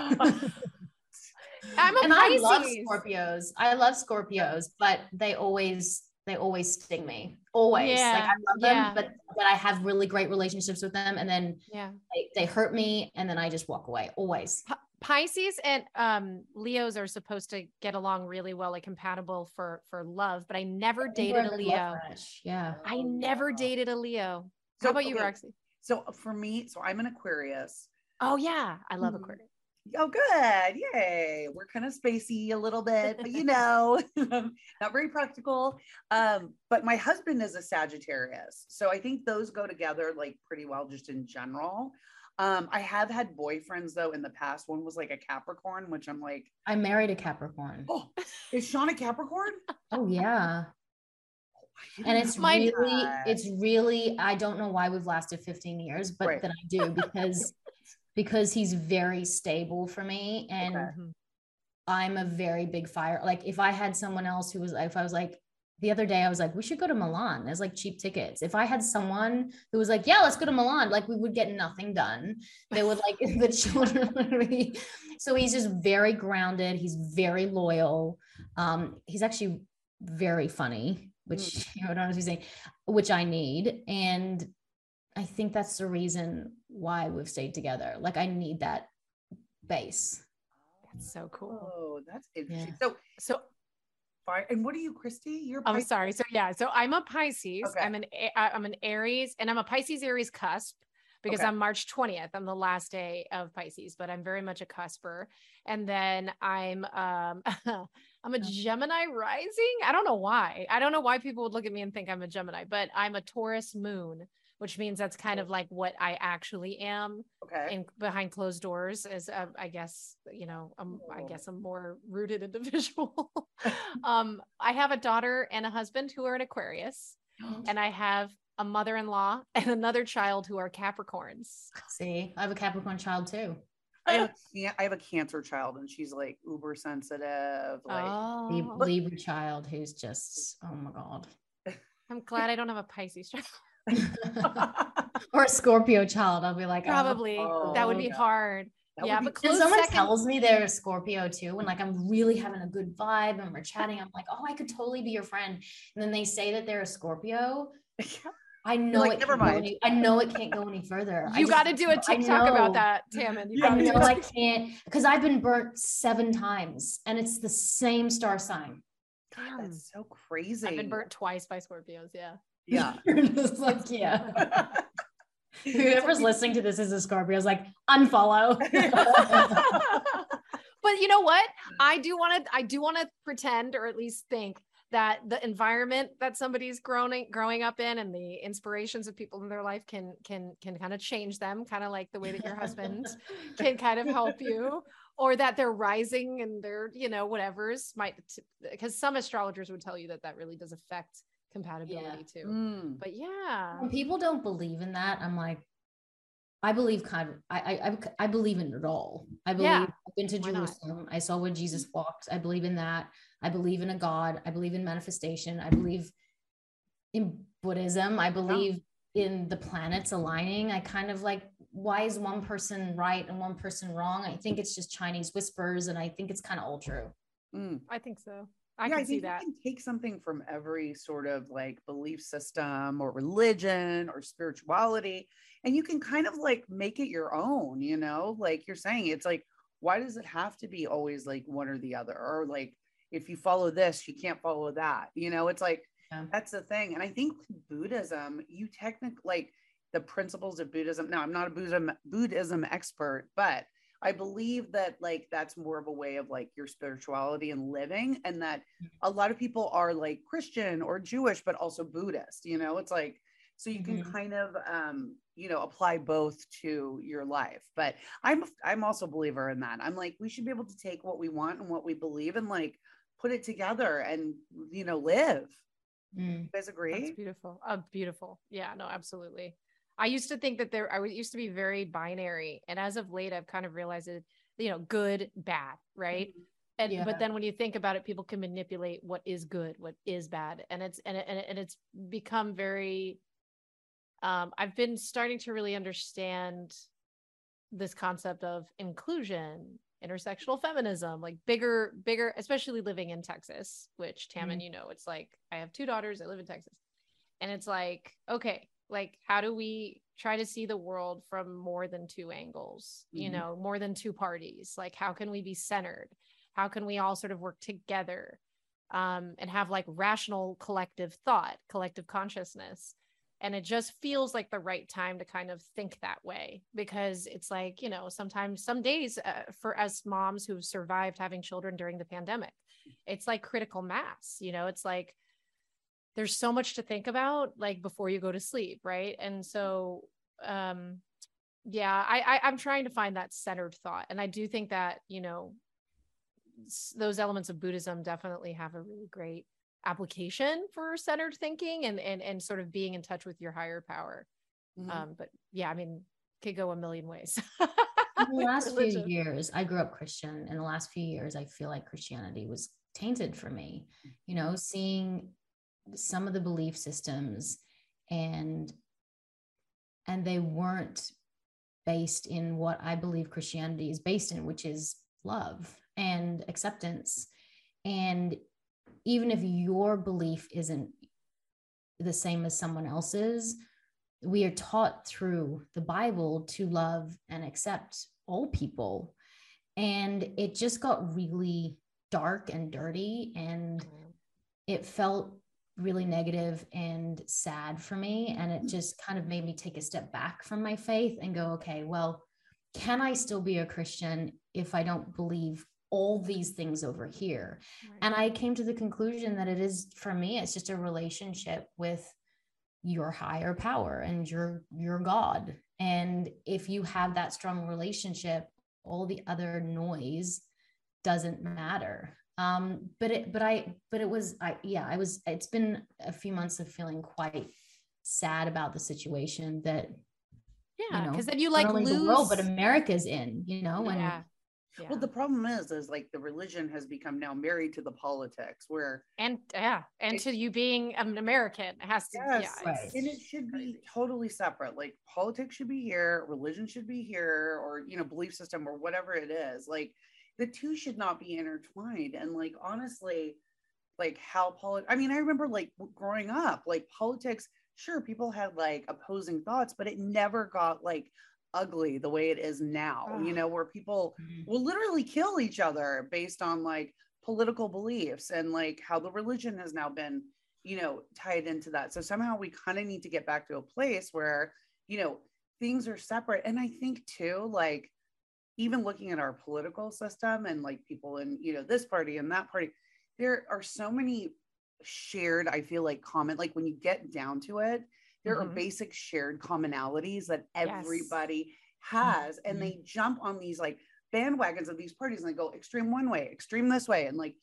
I'm a and Pisces. I love Scorpios. I love Scorpios, but they always they always sting me always. Yeah. like i love them yeah. but but i have really great relationships with them and then yeah. they, they hurt me and then i just walk away always. P- pisces and um leos are supposed to get along really well like compatible for for love but i never dated a leo. yeah. I never dated a leo. So, how about okay. you roxy? So for me so i'm an aquarius. Oh yeah. I love mm-hmm. aquarius Oh, good. Yay. We're kind of spacey a little bit, but you know, not very practical. Um, but my husband is a Sagittarius. So I think those go together like pretty well just in general. Um, I have had boyfriends though in the past. One was like a Capricorn, which I'm like, I married a Capricorn. Oh, is Sean a Capricorn? oh, yeah. Oh, and it's really, that. it's really, I don't know why we've lasted 15 years, but right. that I do because because he's very stable for me and okay. I'm a very big fire. Like if I had someone else who was if I was like the other day I was like, we should go to Milan. There's like cheap tickets. If I had someone who was like, yeah, let's go to Milan, like we would get nothing done. They would like the children would be. So he's just very grounded. He's very loyal. Um, he's actually very funny, which mm. you know, I don't know what I'm saying, which I need. And I think that's the reason why we've stayed together. Like I need that base. That's so cool. Oh, that's interesting. Yeah. So, so. And what are you, Christy? You're. I'm sorry. So yeah. So I'm a Pisces. Okay. I'm an I'm an Aries, and I'm a Pisces Aries cusp because okay. I'm March 20th. I'm the last day of Pisces, but I'm very much a cusper. And then I'm um I'm a Gemini rising. I don't know why. I don't know why people would look at me and think I'm a Gemini, but I'm a Taurus moon which means that's kind of like what I actually am. Okay. And behind closed doors is, uh, I guess, you know, I'm, I oh. guess I'm more rooted individual. um, I have a daughter and a husband who are an Aquarius, and I have a mother-in-law and another child who are Capricorns. See, I have a Capricorn child too. I have, I have a cancer child and she's like uber sensitive. Like oh. Libra child who's just, oh my God. I'm glad I don't have a Pisces child. or a Scorpio child. I'll be like, oh, probably oh, that would oh, be God. hard. That yeah, be- but someone second- tells me they're a Scorpio too, when like I'm really having a good vibe and we're chatting, I'm like, oh, I could totally be your friend. And then they say that they're a Scorpio. I know like, it never mind. Any, I know it can't go any further. You got to do a TikTok about that, Tammin. You I know I can't because I've been burnt seven times and it's the same star sign. God, that's so crazy. I've been burnt twice by Scorpios. Yeah. Yeah. just like, yeah. Whoever's listening to this is a Scorpio. I was like, unfollow. but you know what? I do want to. I do want to pretend, or at least think that the environment that somebody's growing growing up in and the inspirations of people in their life can can can kind of change them kind of like the way that your husband can kind of help you or that they're rising and they're you know whatever's might because some astrologers would tell you that that really does affect compatibility yeah. too mm. but yeah when people don't believe in that i'm like I believe kind of I I I believe in it all. I believe yeah. I've been to Jerusalem. I saw where Jesus walked. I believe in that. I believe in a God. I believe in manifestation. I believe in Buddhism. I believe oh. in the planets aligning. I kind of like why is one person right and one person wrong? I think it's just Chinese whispers, and I think it's kind of all true. Mm. I think so. I yeah, can I see that. You can take something from every sort of like belief system or religion or spirituality, and you can kind of like make it your own, you know, like you're saying, it's like, why does it have to be always like one or the other? Or like, if you follow this, you can't follow that, you know, it's like, yeah. that's the thing. And I think Buddhism, you technically like the principles of Buddhism. Now, I'm not a Buddhism Buddhism expert, but I believe that like that's more of a way of like your spirituality and living, and that a lot of people are like Christian or Jewish, but also Buddhist. You know, it's like so you can mm-hmm. kind of um, you know apply both to your life. But I'm I'm also a believer in that. I'm like we should be able to take what we want and what we believe and like put it together and you know live. Mm. You guys agree? That's beautiful. Oh, beautiful. Yeah. No, absolutely. I used to think that there, I used to be very binary. And as of late, I've kind of realized it, you know, good, bad, right? Mm-hmm. And, yeah. but then when you think about it, people can manipulate what is good, what is bad. And it's, and, and, and it's become very, um, I've been starting to really understand this concept of inclusion, intersectional feminism, like bigger, bigger, especially living in Texas, which Tammin, mm-hmm. you know, it's like I have two daughters, I live in Texas. And it's like, okay, like how do we try to see the world from more than two angles mm-hmm. you know more than two parties? Like how can we be centered? How can we all sort of work together um, and have like rational collective thought collective consciousness? And it just feels like the right time to kind of think that way because it's like you know sometimes some days uh, for us moms who've survived having children during the pandemic it's like critical mass you know? It's like there's so much to think about like before you go to sleep right? And so um yeah I, I i'm trying to find that centered thought and i do think that you know those elements of buddhism definitely have a really great application for centered thinking and and and sort of being in touch with your higher power. Mm-hmm. um but yeah i mean could go a million ways. In the last few years i grew up christian. In the last few years i feel like christianity was tainted for me. You know seeing some of the belief systems and and they weren't based in what I believe Christianity is based in, which is love and acceptance. And even if your belief isn't the same as someone else's, we are taught through the Bible to love and accept all people. And it just got really dark and dirty. And mm-hmm. it felt really negative and sad for me. And it mm. just kind of made me take a step back from my faith and go, okay, well, can I still be a Christian if I don't believe all these things over here? Right. And I came to the conclusion that it is for me, it's just a relationship with your higher power and your your God. And if you have that strong relationship, all the other noise doesn't matter um but it but i but it was i yeah i was it's been a few months of feeling quite sad about the situation that yeah because you know, then you like lose the world but america's in you know and yeah. Yeah. Well, the problem is, is like the religion has become now married to the politics, where and yeah, and it, to you being an American, it has to. Yes, yeah, right. and it should be totally separate. Like politics should be here, religion should be here, or you know, belief system or whatever it is. Like the two should not be intertwined. And like honestly, like how politics, I mean, I remember like growing up, like politics sure people had like opposing thoughts but it never got like ugly the way it is now oh. you know where people mm-hmm. will literally kill each other based on like political beliefs and like how the religion has now been you know tied into that so somehow we kind of need to get back to a place where you know things are separate and i think too like even looking at our political system and like people in you know this party and that party there are so many shared i feel like common like when you get down to it there mm-hmm. are basic shared commonalities that everybody yes. has mm-hmm. and they jump on these like bandwagons of these parties and they go extreme one way extreme this way and like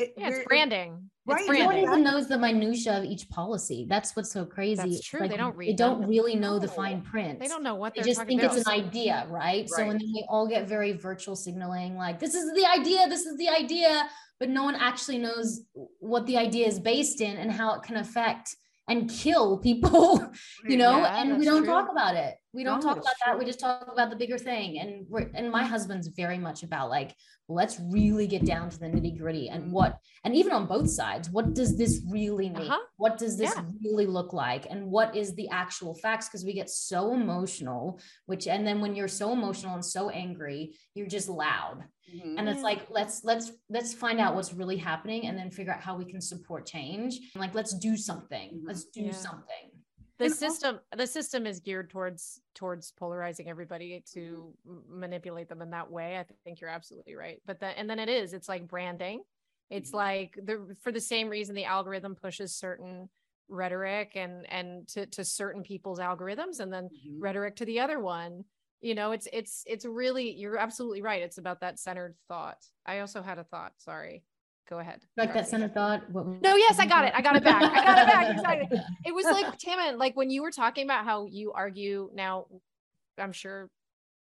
it, yeah, it's branding. Right. It's branding. No one even knows the minutia of each policy. That's what's so crazy. That's true. Like, they don't read. They don't really know the fine print. They don't know what they just think about. it's an idea, right? right? So when we all get very virtual signaling, like this is the idea, this is the idea, but no one actually knows what the idea is based in and how it can affect and kill people, you know, yeah, and we don't true. talk about it. We don't no, talk about true. that. We just talk about the bigger thing. And we're, and my husband's very much about like, let's really get down to the nitty gritty and what, and even on both sides, what does this really mean? Uh-huh. What does this yeah. really look like? And what is the actual facts? Because we get so emotional, which, and then when you're so emotional and so angry, you're just loud Mm-hmm. And it's like let's let's let's find out what's really happening and then figure out how we can support change. Like let's do something. Mm-hmm. Let's do yeah. something. The and system also- the system is geared towards towards polarizing everybody to manipulate them in that way. I think you're absolutely right. But then and then it is it's like branding. It's mm-hmm. like the for the same reason the algorithm pushes certain rhetoric and and to, to certain people's algorithms and then mm-hmm. rhetoric to the other one you know it's it's it's really you're absolutely right it's about that centered thought. I also had a thought sorry. Go ahead like that centered thought? What, no yes i got it i got it back i got it back exactly. It was like Tammin, like when you were talking about how you argue now i'm sure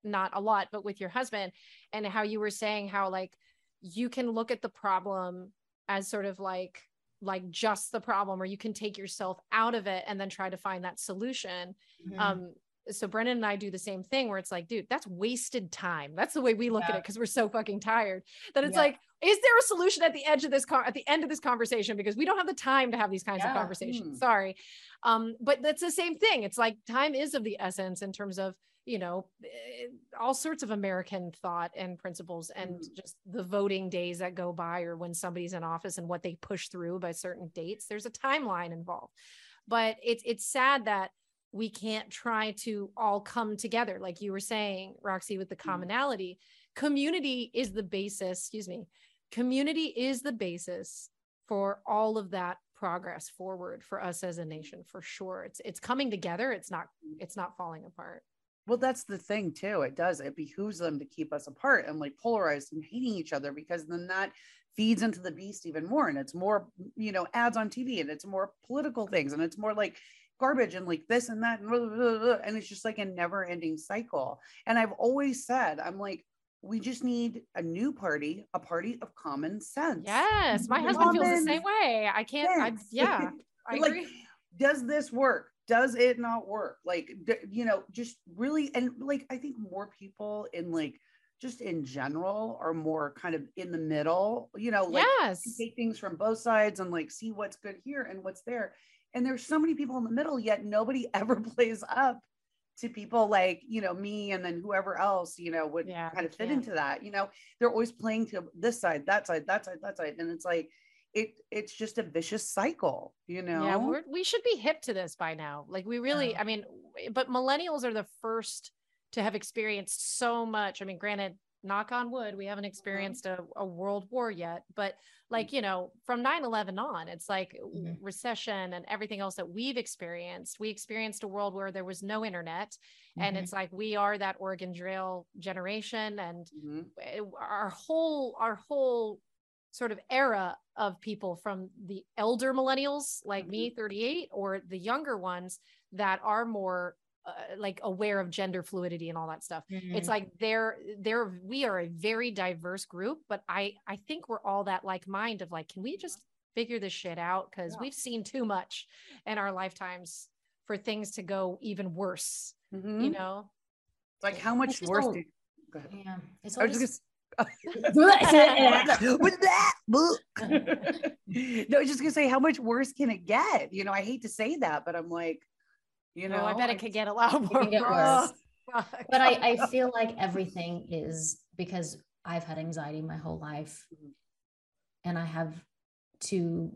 not a lot but with your husband and how you were saying how like you can look at the problem as sort of like like just the problem or you can take yourself out of it and then try to find that solution. Mm-hmm. um so Brendan and I do the same thing where it's like, dude, that's wasted time. That's the way we look yeah. at it because we're so fucking tired that it's yeah. like, is there a solution at the edge of this car at the end of this conversation? Because we don't have the time to have these kinds yeah. of conversations. Hmm. Sorry. Um, but that's the same thing. It's like time is of the essence in terms of, you know, eh, all sorts of American thought and principles and mm. just the voting days that go by or when somebody's in office and what they push through by certain dates. There's a timeline involved. But it's it's sad that we can't try to all come together like you were saying roxy with the mm-hmm. commonality. Community is the basis excuse me community is the basis for all of that progress forward for us as a nation for sure. It's it's coming together. It's not it's not falling apart. Well that's the thing too. It does it behooves them to keep us apart and like polarized and hating each other because then that feeds into the beast even more and it's more you know ads on tv and it's more political things and it's more like garbage and like this and that and, blah, blah, blah, and it's just like a never ending cycle and i've always said i'm like we just need a new party a party of common sense. Yes my husband feels the same way i can't I, yeah i like, agree. does this work? Does it not work? Like you know just really and like i think more people in like just in general are more kind of in the middle you know like yes. take things from both sides and like see what's good here and what's there and there's so many people in the middle yet nobody ever plays up to people like you know me and then whoever else you know would yeah, kind of fit into that you know? They're always playing to this side that side that side that side. And it's like it it's just a vicious cycle you know? yeah we're, we should be hip to this by now. Like we really yeah. i mean but millennials are the first to have experienced so much. I mean granted knock on wood we haven't uh-huh. experienced a, a world war yet but like you know from 9-11 on it's like mm-hmm. recession and everything else that we've experienced we experienced a world where there was no internet mm-hmm. and it's like we are that oregon trail generation and mm-hmm. our whole our whole sort of era of people from the elder millennials like me mm-hmm. 38 or the younger ones that are more uh, like aware of gender fluidity and all that stuff. Mm-hmm. It's like they're they're we are a very diverse group, but I I think we're all that like mind of like, can we just figure this shit out? Because yeah. we've seen too much in our lifetimes for things to go even worse. Mm-hmm. You know, like how much worse? All, go ahead. Yeah, it's all just. with that no, I was just gonna say, how much worse can it get? You know, I hate to say that, but I'm like, You know, oh, I bet it could get a lot more. It get worse. but I, I feel like everything is because I've had anxiety my whole life mm-hmm. and I have to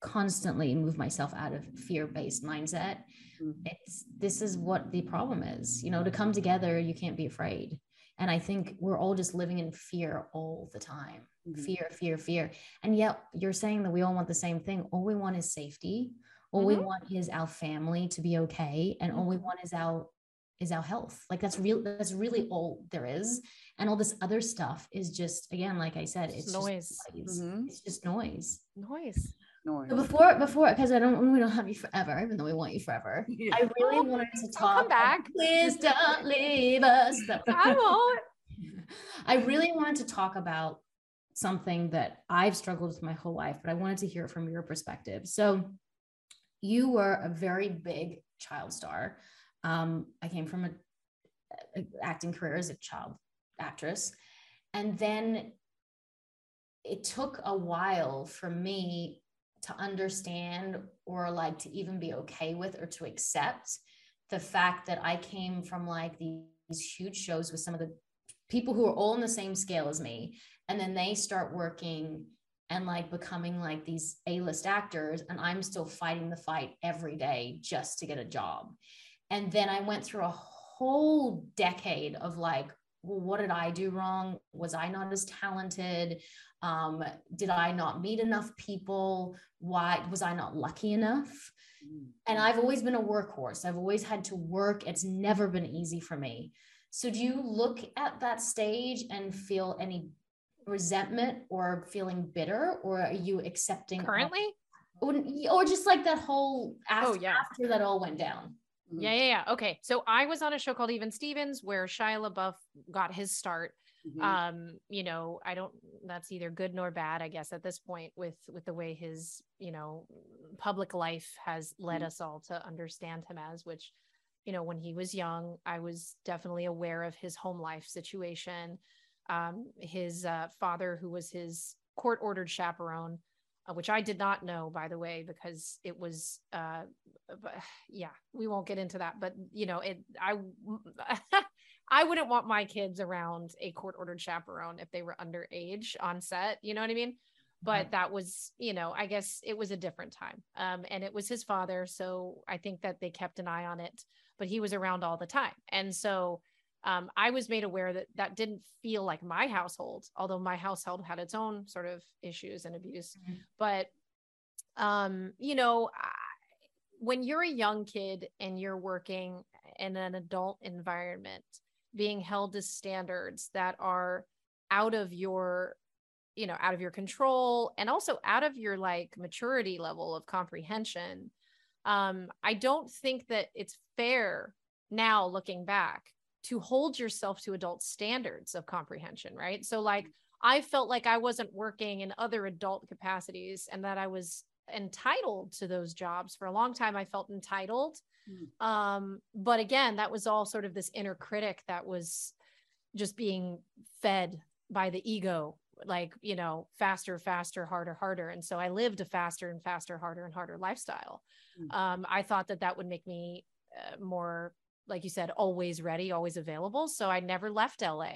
constantly move myself out of fear-based mindset. Mm-hmm. It's this is what the problem is. You know, to come together, you can't be afraid. And I think we're all just living in fear all the time. Mm-hmm. Fear, fear, fear. And yet you're saying that we all want the same thing. All we want is safety. All mm-hmm. we want is our family to be okay. And all we mm-hmm. want is our is our health. Like that's real, that's really all there is. And all this other stuff is just again, like I said, it's, noise. noise. Mm-hmm. It's just noise. Noise. Noise. So before before because I don't we don't have you forever, even though we want you forever. Yeah. I really wanted to talk. come back. Please don't leave us. I won't. I really wanted to talk about something that I've struggled with my whole life, but I wanted to hear it from your perspective. So you were a very big child star. Um, I came from a, a acting career as a child actress, and then it took a while for me to understand or like to even be okay with or to accept the fact that I came from like these huge shows with some of the people who are all on the same scale as me. And then they start working and like becoming like these A-list actors. And I'm still fighting the fight every day just to get a job. And then I went through a whole decade of like, well, what did I do wrong? Was I not as talented? Um, did I not meet enough people? Why was I not lucky enough? Mm. And I've always been a workhorse. I've always had to work. It's never been easy for me. So, do you look at that stage and feel any resentment or feeling bitter, or are you accepting currently? Or, or just like that whole after, oh, yeah. after that all went down? Mm-hmm. Yeah, yeah, yeah. Okay. So I was on a show called Even Stevens where Shia LaBeouf got his start. Mm-hmm. Um, you know, I don't that's either good nor bad, I guess, at this point with with the way his, you know, public life has led mm-hmm. us all to understand him as, which, you know, when he was young, I was definitely aware of his home life situation. Um, his uh, father, who was his court ordered chaperone, uh, which I did not know, by the way, because it was, uh, yeah, we won't get into that. But you know, it, I, I wouldn't want my kids around a court-ordered chaperone if they were underage on set. You know what I mean? But that was, you know, I guess it was a different time, um, and it was his father, so I think that they kept an eye on it. But he was around all the time, and so um, I was made aware that that didn't feel like my household, although my household had its own sort of issues and abuse. Mm-hmm. But, um, you know, I, when you're a young kid and you're working in an adult environment, being held to standards that are out of your you know out of your control and also out of your like maturity level of comprehension um i don't think that it's fair now looking back to hold yourself to adult standards of comprehension, right? So, like, mm. I felt like I wasn't working in other adult capacities and that I was entitled to those jobs. For a long time, I felt entitled. Mm. Um, but again, that was all sort of this inner critic that was just being fed by the ego like you know faster faster harder harder and so i lived a faster and faster harder and harder lifestyle mm. um, i thought that that would make me uh, more like you said, always ready, always available. So I never left LA.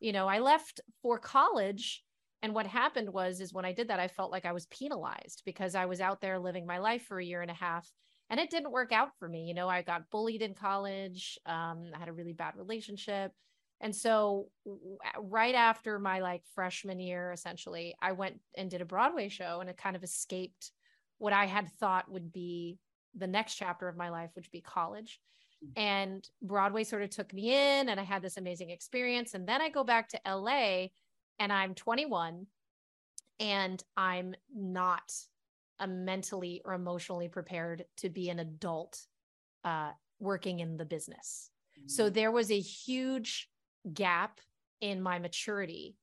You know, I left for college. And what happened was, is when I did that, I felt like I was penalized because I was out there living my life for a year and a half and it didn't work out for me. You know, I got bullied in college. Um, I had a really bad relationship. And so right after my like freshman year, essentially, I went and did a Broadway show and it kind of escaped what I had thought would be the next chapter of my life, which would be college and Broadway sort of took me in and I had this amazing experience. And then I go back to LA and I'm 21 and I'm not a mentally or emotionally prepared to be an adult uh, working in the business. Mm-hmm. So there was a huge gap in my maturity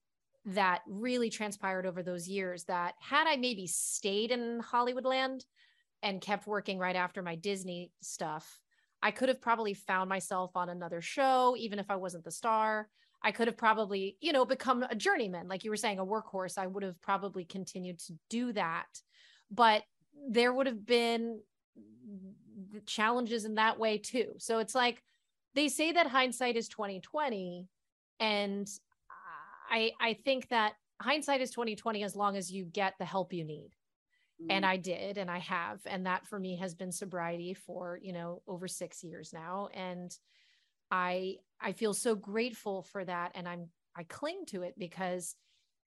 that really transpired over those years that had I maybe stayed in Hollywood land and kept working right after my Disney stuff, I could have probably found myself on another show, even if I wasn't the star. I could have probably, you know, become a journeyman, like you were saying, a workhorse. I would have probably continued to do that. But there would have been challenges in that way too. So it's like they say that hindsight is 2020 and I I think that hindsight is 2020 as long as you get the help you need. Mm-hmm. And I did and I have and that for me has been sobriety for, you know, over 6 years now and I I feel so grateful for that and I'm I cling to it because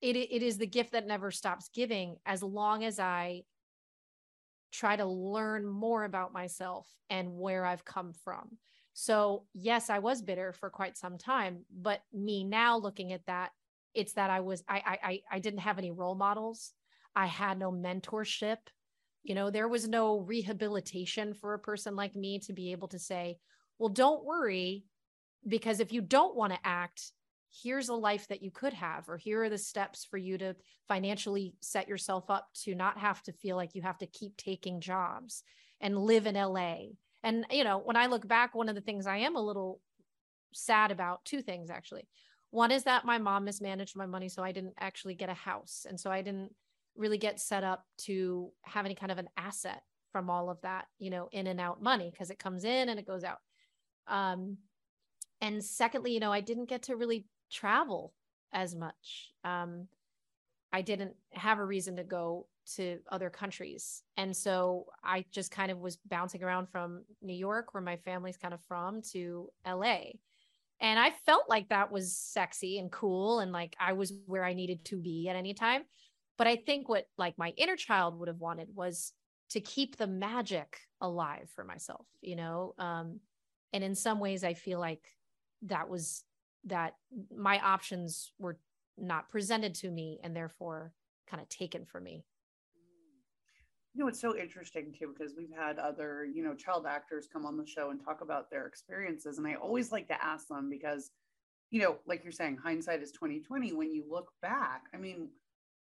it it is the gift that never stops giving as long as I try to learn more about myself and where I've come from. So, yes, I was bitter for quite some time, but me now looking at that, it's that I was I I I didn't have any role models. I had no mentorship. You know, there was no rehabilitation for a person like me to be able to say, "Well, don't worry because if you don't want to act, here's a life that you could have or here are the steps for you to financially set yourself up to not have to feel like you have to keep taking jobs and live in LA. And you know, when I look back one of the things I am a little sad about two things actually. One is that my mom mismanaged my money so I didn't actually get a house and so I didn't really get set up to have any kind of an asset from all of that, you know, in and out money because it comes in and it goes out. Um, and secondly, you know, I didn't get to really travel as much. Um, I didn't have a reason to go to other countries. And so I just kind of was bouncing around from New York, where my family's kind of from, to LA. And I felt like that was sexy and cool and like I was where I needed to be at any time. But I think what like my inner child would have wanted was to keep the magic alive for myself, you know? Um, and in some ways, I feel like that was that my options were not presented to me and therefore kind of taken from me you know it's so interesting too because we've had other you know child actors come on the show and talk about their experiences and i always like to ask them because you know like you're saying hindsight is 2020 when you look back i mean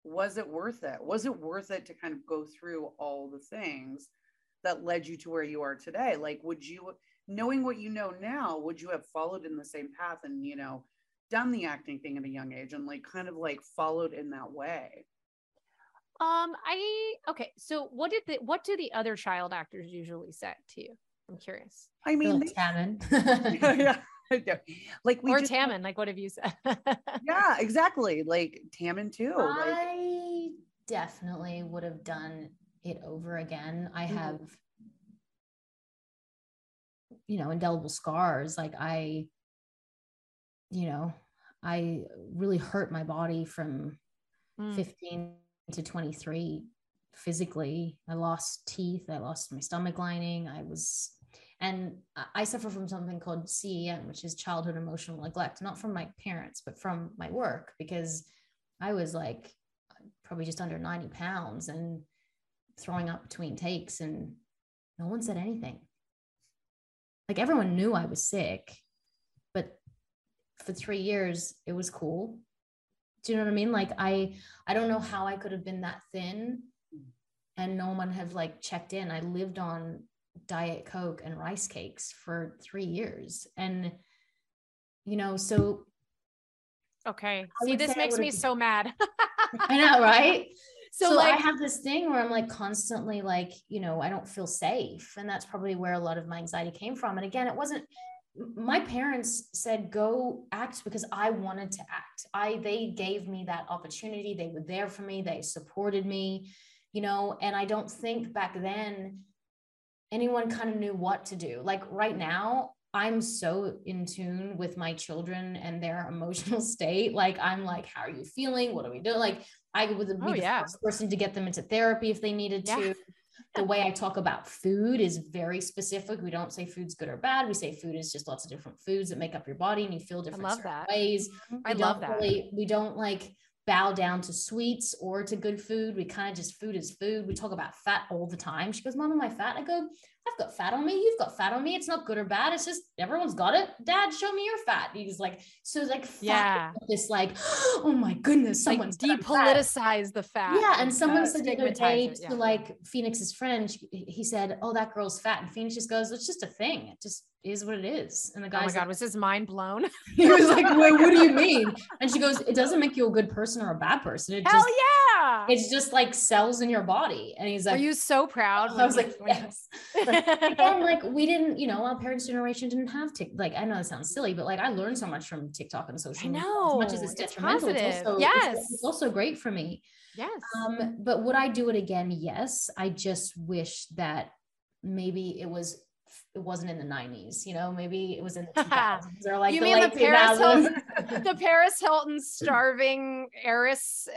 was it worth it was it worth it to kind of go through all the things that led you to where you are today like would you knowing what you know now, would you have followed in the same path and, you know, done the acting thing at a young age and like kind of like followed in that way? Um, I okay. So what did the what do the other child actors usually say to you? I'm curious. I mean, they, Tammin. yeah, like we or just, Tammin. Like, what have you said? yeah, exactly. Like Tammin too. I like, definitely would have done it over again. I mm-hmm. have you know indelible scars like i you know i really hurt my body from mm. 15 to 23 physically i lost teeth i lost my stomach lining i was and i suffer from something called CEN which is childhood emotional neglect not from my parents but from my work because i was like probably just under 90 pounds and throwing up between takes and no one said anything like everyone knew I was sick, but for three years it was cool. Do you know what I mean? Like I I don't know how I could have been that thin and no one have like checked in. I lived on diet coke and rice cakes for 3 years and you know, so Okay. See, this makes me so mad. I know, right? so, so like, I have this thing where I'm like constantly like, you know, I don't feel safe. And that's probably where a lot of my anxiety came from. And again, it wasn't my parents said go act because I wanted to act. I they gave me that opportunity. They were there for me. They supported me, you know, and I don't think back then anyone kind of knew what to do. Like right now, I'm so in tune with my children and their emotional state. Like I'm like, how are you feeling? What are we doing? Like I would be oh, the yeah. first person to get them into therapy if they needed yeah. to. The way I talk about food is very specific. We don't say food's good or bad. We say food is just lots of different foods that make up your body and you feel different ways. Mm-hmm. I love that. Really, we don't like bow down to sweets or to good food. We kind of just food is food. We talk about fat all the time. She goes, Mom, am I fat? I go, I've got fat on me. You've got fat on me. It's not good or bad. It's just everyone's got it. Dad, show me your fat. He's like, so like, yeah, this like, oh my goodness, someone's like depoliticize the fat. Yeah, and someone said the other day to like Phoenix's friend, he said, "Oh, that girl's fat," and Phoenix just goes, "It's just a thing. It just is what it is." And the guy, oh my god, like, was his mind blown? he was like, "Wait, what do you mean?" And she goes, "It doesn't make you a good person or a bad person. It Hell just, yeah, it's just like cells in your body." And he's like, "Are you so proud?" I was like, "Yes." and like we didn't, you know, our parents' generation didn't have tick. Like I know it sounds silly, but like I learned so much from TikTok and social media. As much as it's detrimental, it's, it's also yes, it's, it's, also great for me. Yes. Um, but would I do it again? Yes. I just wish that maybe it was it wasn't in the 90s, you know, maybe it was in the 2000s or like you the mean the Paris Hilton, the Paris Hilton starving heiress,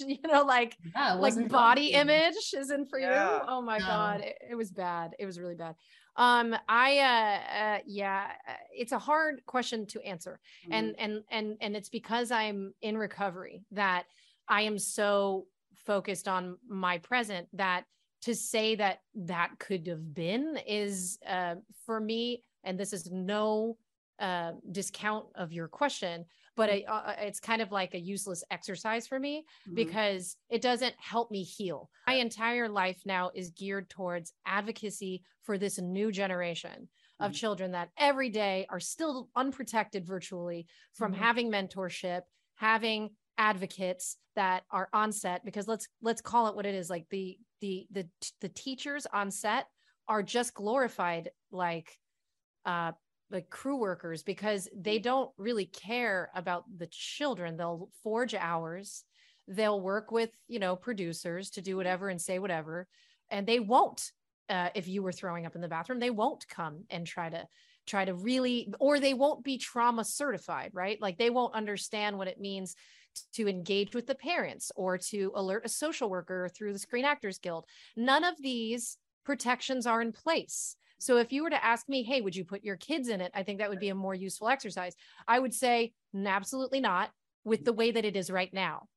you know, like yeah, like body image isn't for yeah. you. Oh my no. God. It, it, was bad. It was really bad. Um, I, uh, uh yeah, uh, it's a hard question to answer. Mm-hmm. And, and, and, and it's because I'm in recovery that I am so focused on my present that to say that that could have been is uh, for me and this is no uh, discount of your question but it, uh, uh, it's kind of like a useless exercise for me mm-hmm. because it doesn't help me heal my entire life now is geared towards advocacy for this new generation of mm-hmm. children that every day are still unprotected virtually from mm-hmm. having mentorship having advocates that are on set because let's let's call it what it is like the the the the teachers on set are just glorified like uh like crew workers because they don't really care about the children. They'll forge hours. They'll work with you know producers to do whatever and say whatever. And they won't uh, if you were throwing up in the bathroom they won't come and try to try to really or they won't be trauma certified right? Like they won't understand what it means to engage with the parents or to alert a social worker through the Screen Actors Guild. None of these protections are in place. So if you were to ask me, hey, would you put your kids in it? I think that would be a more useful exercise. I would say, absolutely not with the way that it is right now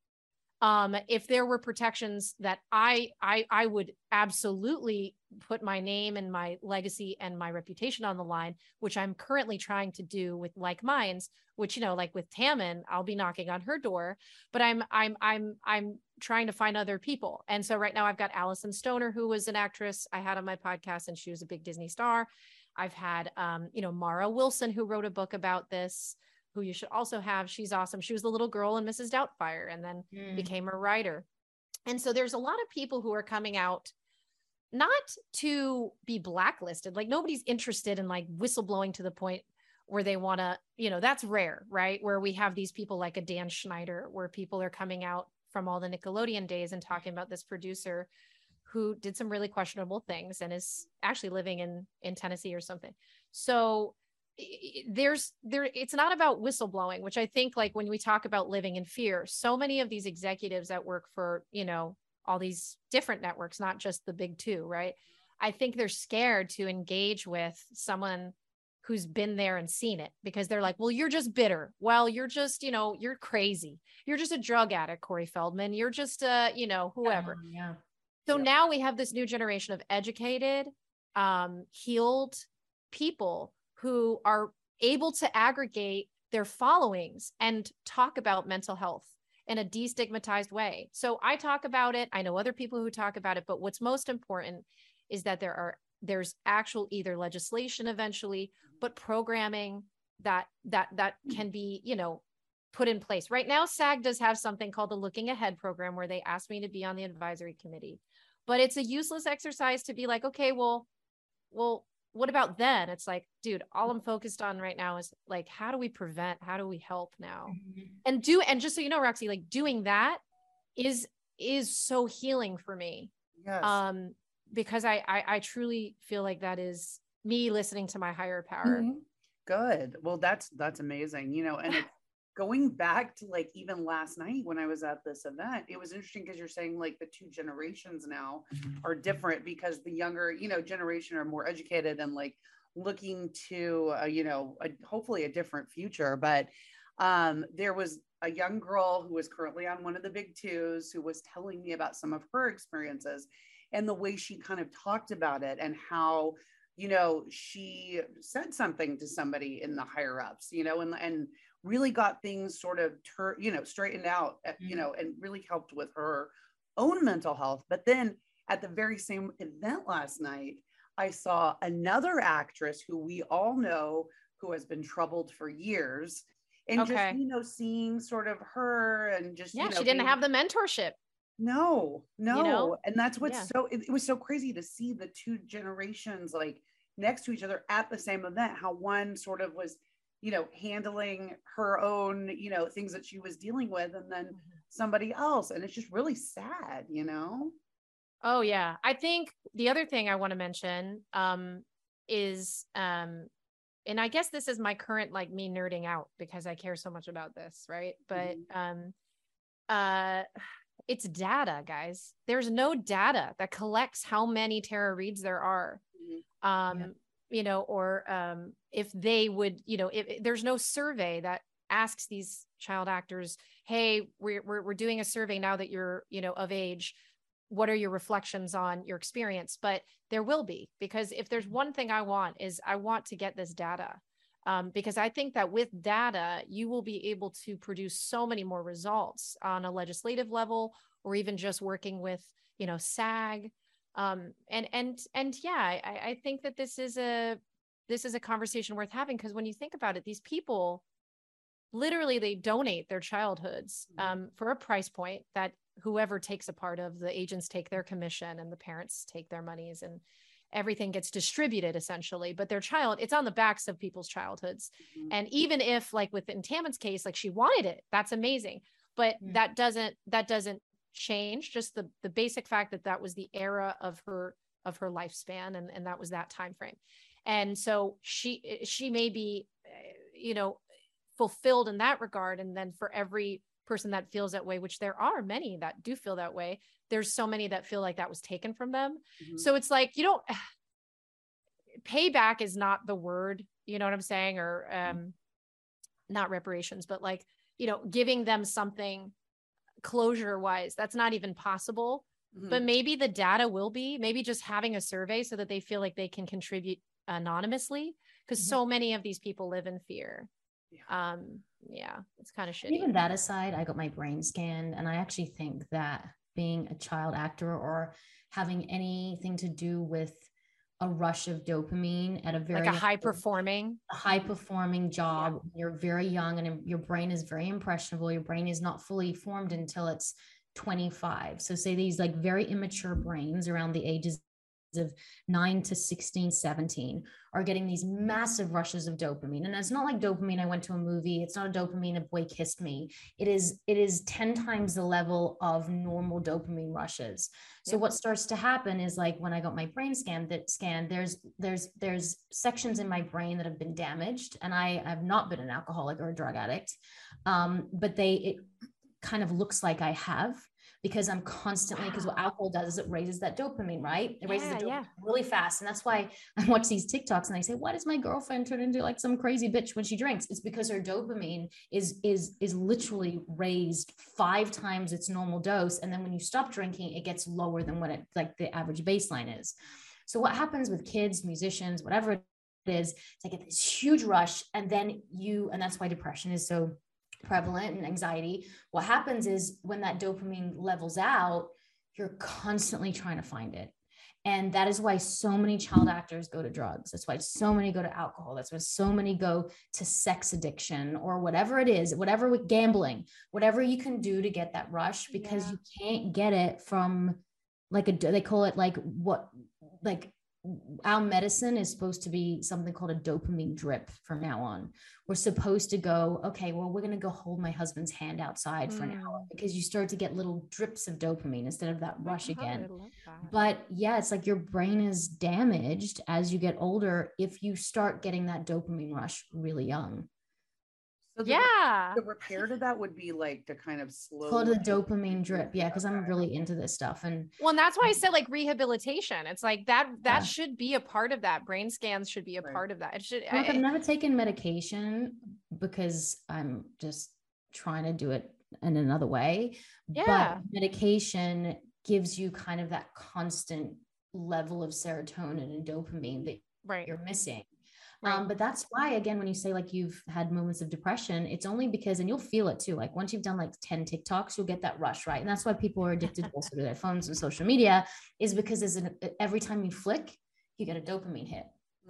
um, if there were protections that I, I I would absolutely put my name and my legacy and my reputation on the line, which I'm currently trying to do with Like Minds, which you know, like with Tammin, I'll be knocking on her door, but I'm I'm I'm I'm trying to find other people. And so right now I've got Alyson Stoner, who was an actress I had on my podcast, and she was a big Disney star. I've had um, you know, Mara Wilson, who wrote a book about this who you should also have. She's awesome. She was the little girl in Mrs. Doubtfire and then mm. became a writer. And so there's a lot of people who are coming out not to be blacklisted. Like nobody's interested in like whistleblowing to the point where they want to, you know, that's rare, right? Where we have these people like a Dan Schneider, where people are coming out from all the Nickelodeon days and talking about this producer who did some really questionable things and is actually living in in Tennessee or something. So there's there it's not about whistleblowing which i think like when we talk about living in fear so many of these executives that work for you know all these different networks not just the big two right? I think they're scared to engage with someone who's been there and seen it because they're like well you're just bitter. Well you're just you know you're crazy. You're just a drug addict corey feldman. You're just uh you know whoever. Yeah, yeah. so yeah. now we have this new generation of educated um healed people who are able to aggregate their followings and talk about mental health in a destigmatized way. So I talk about it. I know other people who talk about it, but what's most important is that there are there's actual either legislation eventually, but programming that that that hmm. can be, you know, put in place. Right now SAG does have something called the Looking Ahead program where they asked me to be on the advisory committee. But it's a useless exercise to be like, okay, well, well, what about then? It's like, dude, all I'm focused on right now is like, how do we prevent? How do we help now? Mm-hmm. And do, and just so you know, Roxy, like doing that is, is so healing for me. Yes. Um, because I, I, I truly feel like that is me listening to my higher power. Mm-hmm. Good. Well, that's, that's amazing, you know, and it's, going back to like even last night when I was at this event, it was interesting because you're saying like the two generations now mm-hmm. are different because the younger, you know, generation are more educated and like looking to, uh, you know, a, hopefully a different future. But um, there was a young girl who was currently on one of the big twos who was telling me about some of her experiences and the way she kind of talked about it and how you know she said something to somebody in the higher ups you know and and really got things sort of tur- you know straightened out uh, you mm-hmm. know and really helped with her own mental health but then at the very same event last night i saw another actress who we all know who has been troubled for years and okay. just you know seeing sort of her and just yeah you know, she didn't being, have the mentorship No, no. You know? And that's what's yeah. so, it, it was so crazy to see the two generations like next to each other at the same event, how one sort of was, you know, handling her own, you know, things that she was dealing with, and then mm-hmm. somebody else. And it's just really sad, you know? Oh, yeah. I think the other thing I want to mention um, is, um, and I guess this is my current like me nerding out because I care so much about this, right? But mm-hmm. um, uh, it's data, guys. There's no data that collects how many tarot reads there are. Mm-hmm. Um, yeah. You know, or um, if they would, you know, if, if there's no survey that asks these child actors, hey, we're, we're we're doing a survey now that you're, you know, of age. What are your reflections on your experience? But there will be because if there's mm-hmm. one thing I want is I want to get this data um, because I think that with data, you will be able to produce so many more results on a legislative level, or even just working with, you know, SAG. Um, and and and yeah, I, I think that this is a this is a conversation worth having because when you think about it, these people literally they donate their childhoods mm-hmm. um, for a price point that whoever takes a part of the agents take their commission and the parents take their monies and everything gets distributed essentially but their child it's on the backs of people's childhoods mm-hmm. and even if like within Tammin's case like she wanted it that's amazing but that doesn't that doesn't change just the the basic fact that that was the era of her of her lifespan and and that was that time frame and so she she may be eh, you know fulfilled in that regard and then for every person that feels that way which there are many that do feel that way there's so many that feel like that was taken from them mm-hmm. so it's like you don't payback is not the word you know what i'm saying or mm-hmm. um not reparations but like you know giving them something closure wise that's not even possible mm-hmm. but maybe the data will be maybe just having a survey so that they feel like they can contribute anonymously because mm-hmm. so many of these people live in fear yeah. um yeah it's kind of shitty even that aside i got my brain scanned and i actually think that being a child actor or having anything to do with a rush of dopamine at a very like a high performing a high performing job. Yeah. you're very young and your brain is very impressionable. Your brain is not fully formed until it's 25 so say these like very immature brains around the ages of 9 to 16 17 are getting these massive rushes of dopamine. And it's not like dopamine i went to a movie. It's not a dopamine a boy kissed me. It is it is 10 times the level of normal dopamine rushes. So yeah. what starts to happen is like when i got my brain scan that scan there's there's there's sections in my brain that have been damaged and i have not been an alcoholic or a drug addict. Um, but they it kind of looks like i have because I'm constantly because what alcohol does is it raises that dopamine, right? It raises yeah, the dopamine yeah. really fast. And that's why I watch these TikToks and I say, why does my girlfriend turn into like some crazy bitch when she drinks? It's because her dopamine is is is literally raised five times its normal dose. And then when you stop drinking, it gets lower than what it like the average baseline is. So what happens with kids, musicians, whatever it is, they get this huge rush, and then you, and that's why depression is so prevalent and anxiety, what happens is when that dopamine levels out, you're constantly trying to find it. And that is why so many child actors go to drugs. That's why so many go to alcohol. That's why so many go to sex addiction or whatever it is, whatever with gambling, whatever you can do to get that rush because yeah. you can't get it from like a, they call it like what, like our medicine is supposed to be something called a dopamine drip from now on. We're supposed to go, okay, well, we're going to go hold my husband's hand outside mm. for an hour mm. because you start to get little drips of dopamine instead of that rush again. But yeah, it's like your brain is damaged as you get older if you start getting that dopamine rush really young. So the, yeah. The repair to that would be like to kind of slow. Called a dopamine drip. Yeah, because I'm really into this stuff. And well, and that's why I said like rehabilitation. It's like that that yeah. should be a part of that. Brain scans should be a right. part of that. It should Look, I, I've never taken medication because I'm just trying to do it in another way. Yeah. But medication gives you kind of that constant level of serotonin and dopamine that right. you're missing. Right. Um, but that's why, again, when you say like you've had moments of depression, it's only because, and you'll feel it too. Like once you've done like 10 TikToks, you'll get that rush, right? And that's why people are addicted also to their phones and social media, is because there's an, every time you flick, you get a dopamine hit.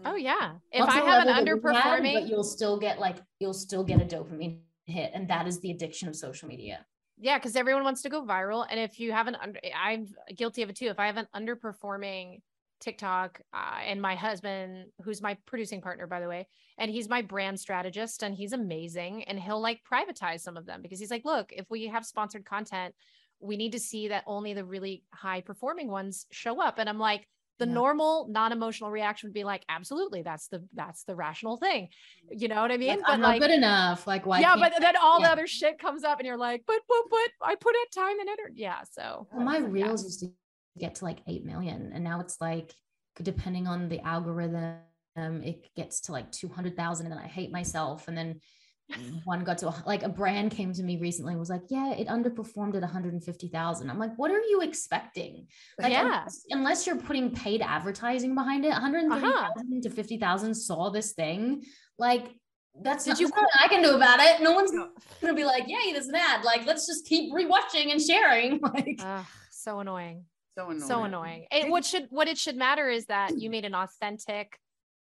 Oh, yeah. If What's I have an underperforming, had, but you'll still get like, you'll still get a dopamine hit. And that is the addiction of social media. yeah, because everyone wants to go viral. And if you haven't, under, I'm guilty of it too. If I have an underperforming TikTok uh, and my husband, who's my producing partner, by the way, and he's my brand strategist and he's amazing. And he'll like privatize some of them because he's like, look, if we have sponsored content, we need to see that only the really high performing ones show up. And I'm like, the yeah. normal non-emotional reaction would be like absolutely that's the that's the rational thing you know what i mean like, but I'm like good enough like why yeah but then all yeah. the other shit comes up and you're like but but but i put in time and energy yeah so well, my reels yeah. used to get to like 8 million and now it's like depending on the algorithm it gets to like 200,000 and then I hate myself and then one got to like a brand came to me recently and was like, yeah, it underperformed at 150,000. I'm like, what are you expecting? Like, yeah. Unless, unless you're putting paid advertising behind it, 130,000 uh-huh. to 50,000 saw this thing. Like, that's Did not, you I can do about it. No one's gonna be like, yay, there's an ad. Like, let's just keep rewatching and sharing. Like, uh, so annoying. So annoying. So annoying. It, what should what it should matter is that you made an authentic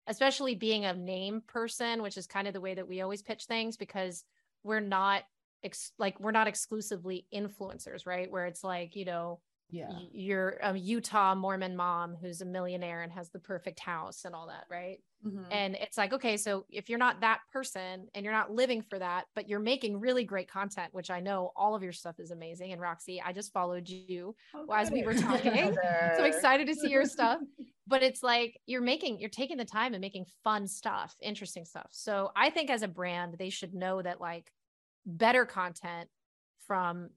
especially being a name person, which is kind of the way that we always pitch things because we're not ex- like we're not exclusively influencers, right? Where it's like, you know, yeah, you're a Utah Mormon mom who's a millionaire and has the perfect house and all that, right? Mm-hmm. And it's like, okay, so if you're not that person and you're not living for that, but you're making really great content, which I know all of your stuff is amazing. And Roxy, I just followed you okay. as we were talking. so excited to see your stuff but it's like you're making you're taking the time and making fun stuff interesting stuff so i think as a brand they should know that like better content from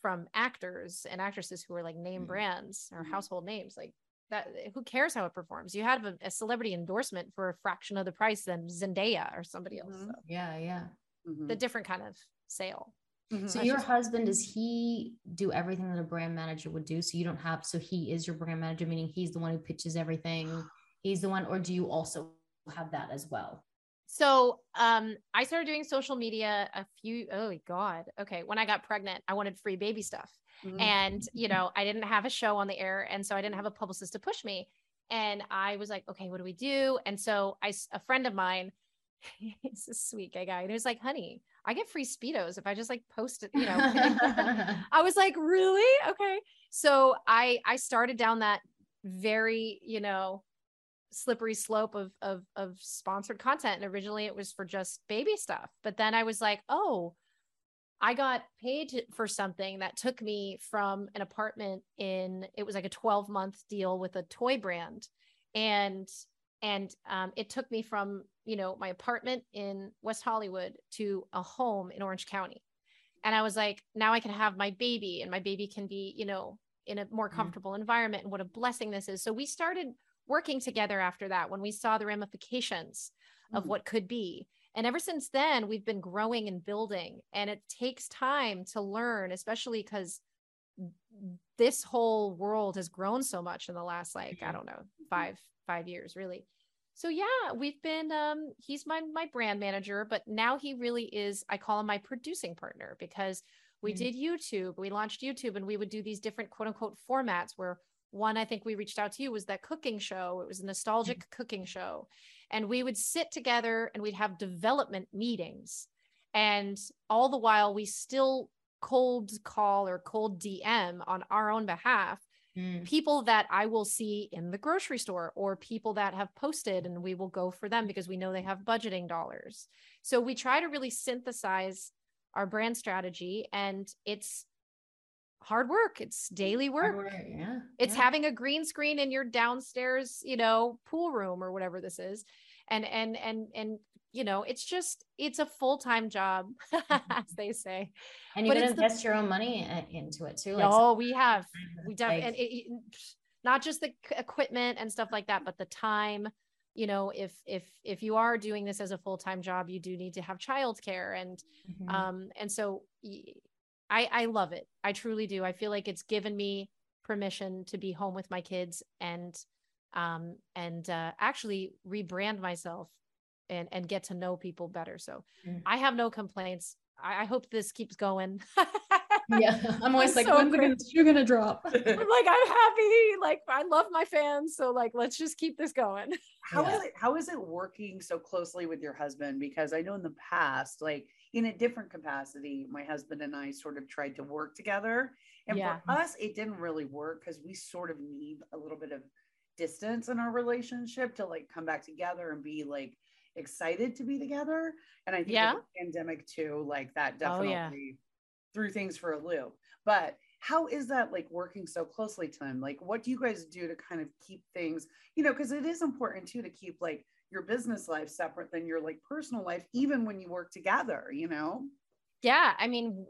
from actors and actresses who are like name mm-hmm. brands or mm-hmm. household names like that who cares how it performs you have a, a, celebrity endorsement for a fraction of the price than zendaya or somebody else mm-hmm. so. yeah yeah mm-hmm. the different kind of sale Mm-hmm. So your husband does he do everything that a brand manager would do? So you don't have so he is your brand manager, meaning he's the one who pitches everything. He's the one, or do you also have that as well? So um I started doing social media a few oh god. Okay. When I got pregnant, I wanted free baby stuff. Mm-hmm. And you know, I didn't have a show on the air. And so I didn't have a publicist to push me. And I was like, okay, what do we do? And so I a friend of mine, he's a sweet gay guy, and he was like, honey, I get free speedos if I just like post it, you know. I was like, really? Okay. So I I started down that very, you know, slippery slope of of of sponsored content. And originally it was for just baby stuff. But then I was like, oh, I got paid for something that took me from an apartment in it was like a 12 month deal with a toy brand. And and um, it took me from you know my apartment in west hollywood to a home in orange county and i was like now i can have my baby and my baby can be you know in a more mm-hmm. comfortable mm-hmm. environment and what a blessing this is so we started working together after that when we saw the ramifications mm-hmm. of what could be and ever since then we've been growing and building and it takes time to learn especially because this whole world has grown so much in the last like i mm-hmm. don't know five five years really so yeah we've been um he's my my brand manager but now he really is i call him my producing partner because we mm-hmm. did youtube we launched youtube and we would do these different quote unquote formats where one i think we reached out to you was that cooking show it was a nostalgic mm-hmm. cooking show and we would sit together and we'd have development meetings and all the while we still cold call or cold dm on our own behalf mm. people that I will see in the grocery store or people that have posted and we will go for them because we know they have budgeting dollars. So we try to really synthesize our brand strategy and it's hard work it's daily work, work yeah it's yeah. having a green screen in your downstairs you know pool room or whatever this is and and and and you know, it's just it's a full time job, as they say. And you can invest the, your own money into it too. Like oh, we have, we definitely, and it, not just the equipment and stuff like that, but the time. You know, if if if you are doing this as a full time job, you do need to have childcare, and mm-hmm. um, and so I I love it. I truly do. I feel like it's given me permission to be home with my kids and um and uh, actually rebrand myself and and get to know people better. So mm. i have no complaints. I, I, hope this keeps going. Yeah. I'm always like so when's gonna, you're gonna drop? I'm like i'm happy. Like i love my fans. So like let's just keep this going. How yeah. is it how is it working so closely with your husband? Because i know in the past like in a different capacity, my husband and I sort of tried to work together. And Yeah. for us, it didn't really work because we sort of need a little bit of distance in our relationship to like come back together and be like excited to be together. And I think Yeah. the pandemic too, like that Oh, definitely yeah. threw things for a loop. But how is that like working so closely to him? Like, what do you guys do to kind of keep things, you know, because it is important too to keep like your business life separate than your like personal life, even when you work together, you know? Yeah, I mean,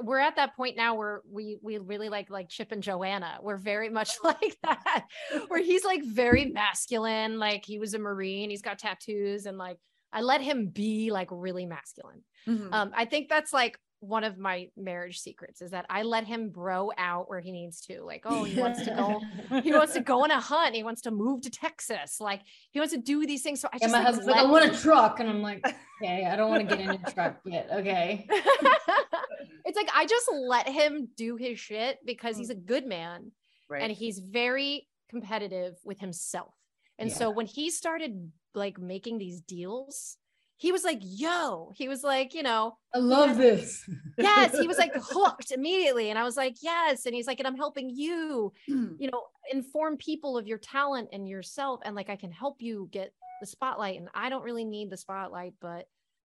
we're at that point now where we we really like like Chip and Joanna. We're very much like that, where he's like very masculine. Like he was a Marine, he's got tattoos, and like I let him be like really masculine. Mhm. Um, I think that's like one of my marriage secrets is that I let him bro out where he needs to. Like, oh, he wants to go, he wants to go on a hunt, he wants to move to Texas, like he wants to do these things. So I And just my like, husband's like, I want a truck. And I'm like, okay, I don't want to get in a truck yet. Okay. it's like I just let him do his shit because he's a mm. good man right. and he's very competitive with himself. And so when he started like making these deals, he was like, yo, he was like, you know, I love this. yes, he was like hooked immediately. And I was like, yes. And he's like, and I'm helping you, you know, inform people of your talent and yourself. And like, I can help you get the spotlight. And I don't really need the spotlight, but,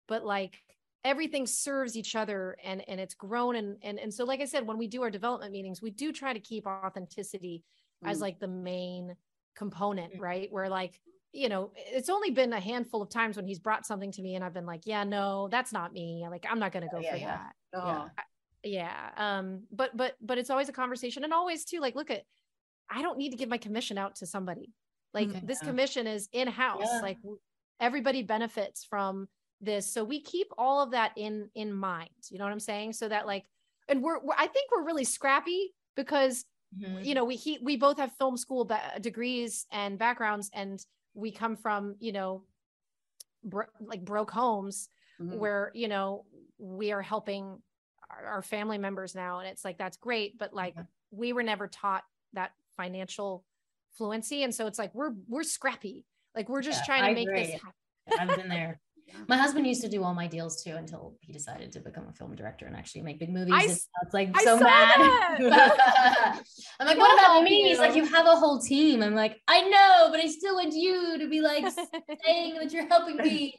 but like everything serves each other and, and it's grown. And, and, and so, like I said, when we do our development meetings, we do try to keep authenticity as Mm. like the main component, Mm. right? Where like, you know, it's only been a handful of times when he's brought something to me and I've been like, yeah, no, that's not me. Like, I'm not going to go Yeah, for yeah. that Oh, yeah um but but but it's always a conversation and always too like look at i don't need to give my commission out to somebody like Mhm. this commission is in house Yeah. like everybody benefits from this so we keep all of that in in mind you know what i'm saying so that like and we're, we're i think we're really scrappy because Mhm. you know we he, we both have film school ba- degrees and backgrounds and we come from you know bro- like broke homes mhm. where you know we are helping our, our family members now and it's like that's great but like Yeah. we were never taught that financial fluency and so it's like we're we're scrappy like we're just Yeah, trying to I make this happen. I've been there. Yeah. My husband used to do all my deals too until he decided to become a film director and actually make big movies. I it's like I so mad. I'm like, what about me? He's like, you. you have a whole team. I'm like, I know, but I still want you to be like saying that you're helping me.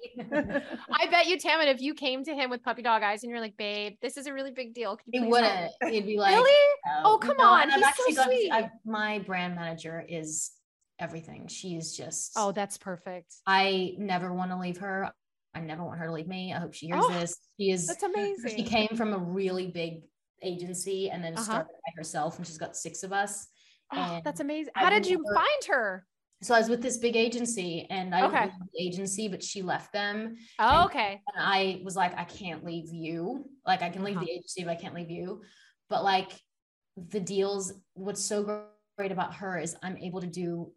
I bet you, Tammin, if you came to him with puppy dog eyes and you're like, babe, this is a really big deal. You He wouldn't. me?" He'd be like, really? "No." Oh, come No, on. and He's so actually got to sweet. I- my brand manager is everything. She's just. Oh, that's perfect. I never want to leave her. I never want her to leave me. I hope she hears Oh, this. She is That's amazing. she came from a really big agency and then Uh-huh. started by herself and she's got six of us. Oh, that's amazing. How did you find her? So I was with this big agency and I okay. the agency, but she left them. Oh, And- okay. And I was like, I can't leave you. Like I can leave Uh-huh. the agency, but I can't leave you. But like the deals, what's so great about her is I'm able to do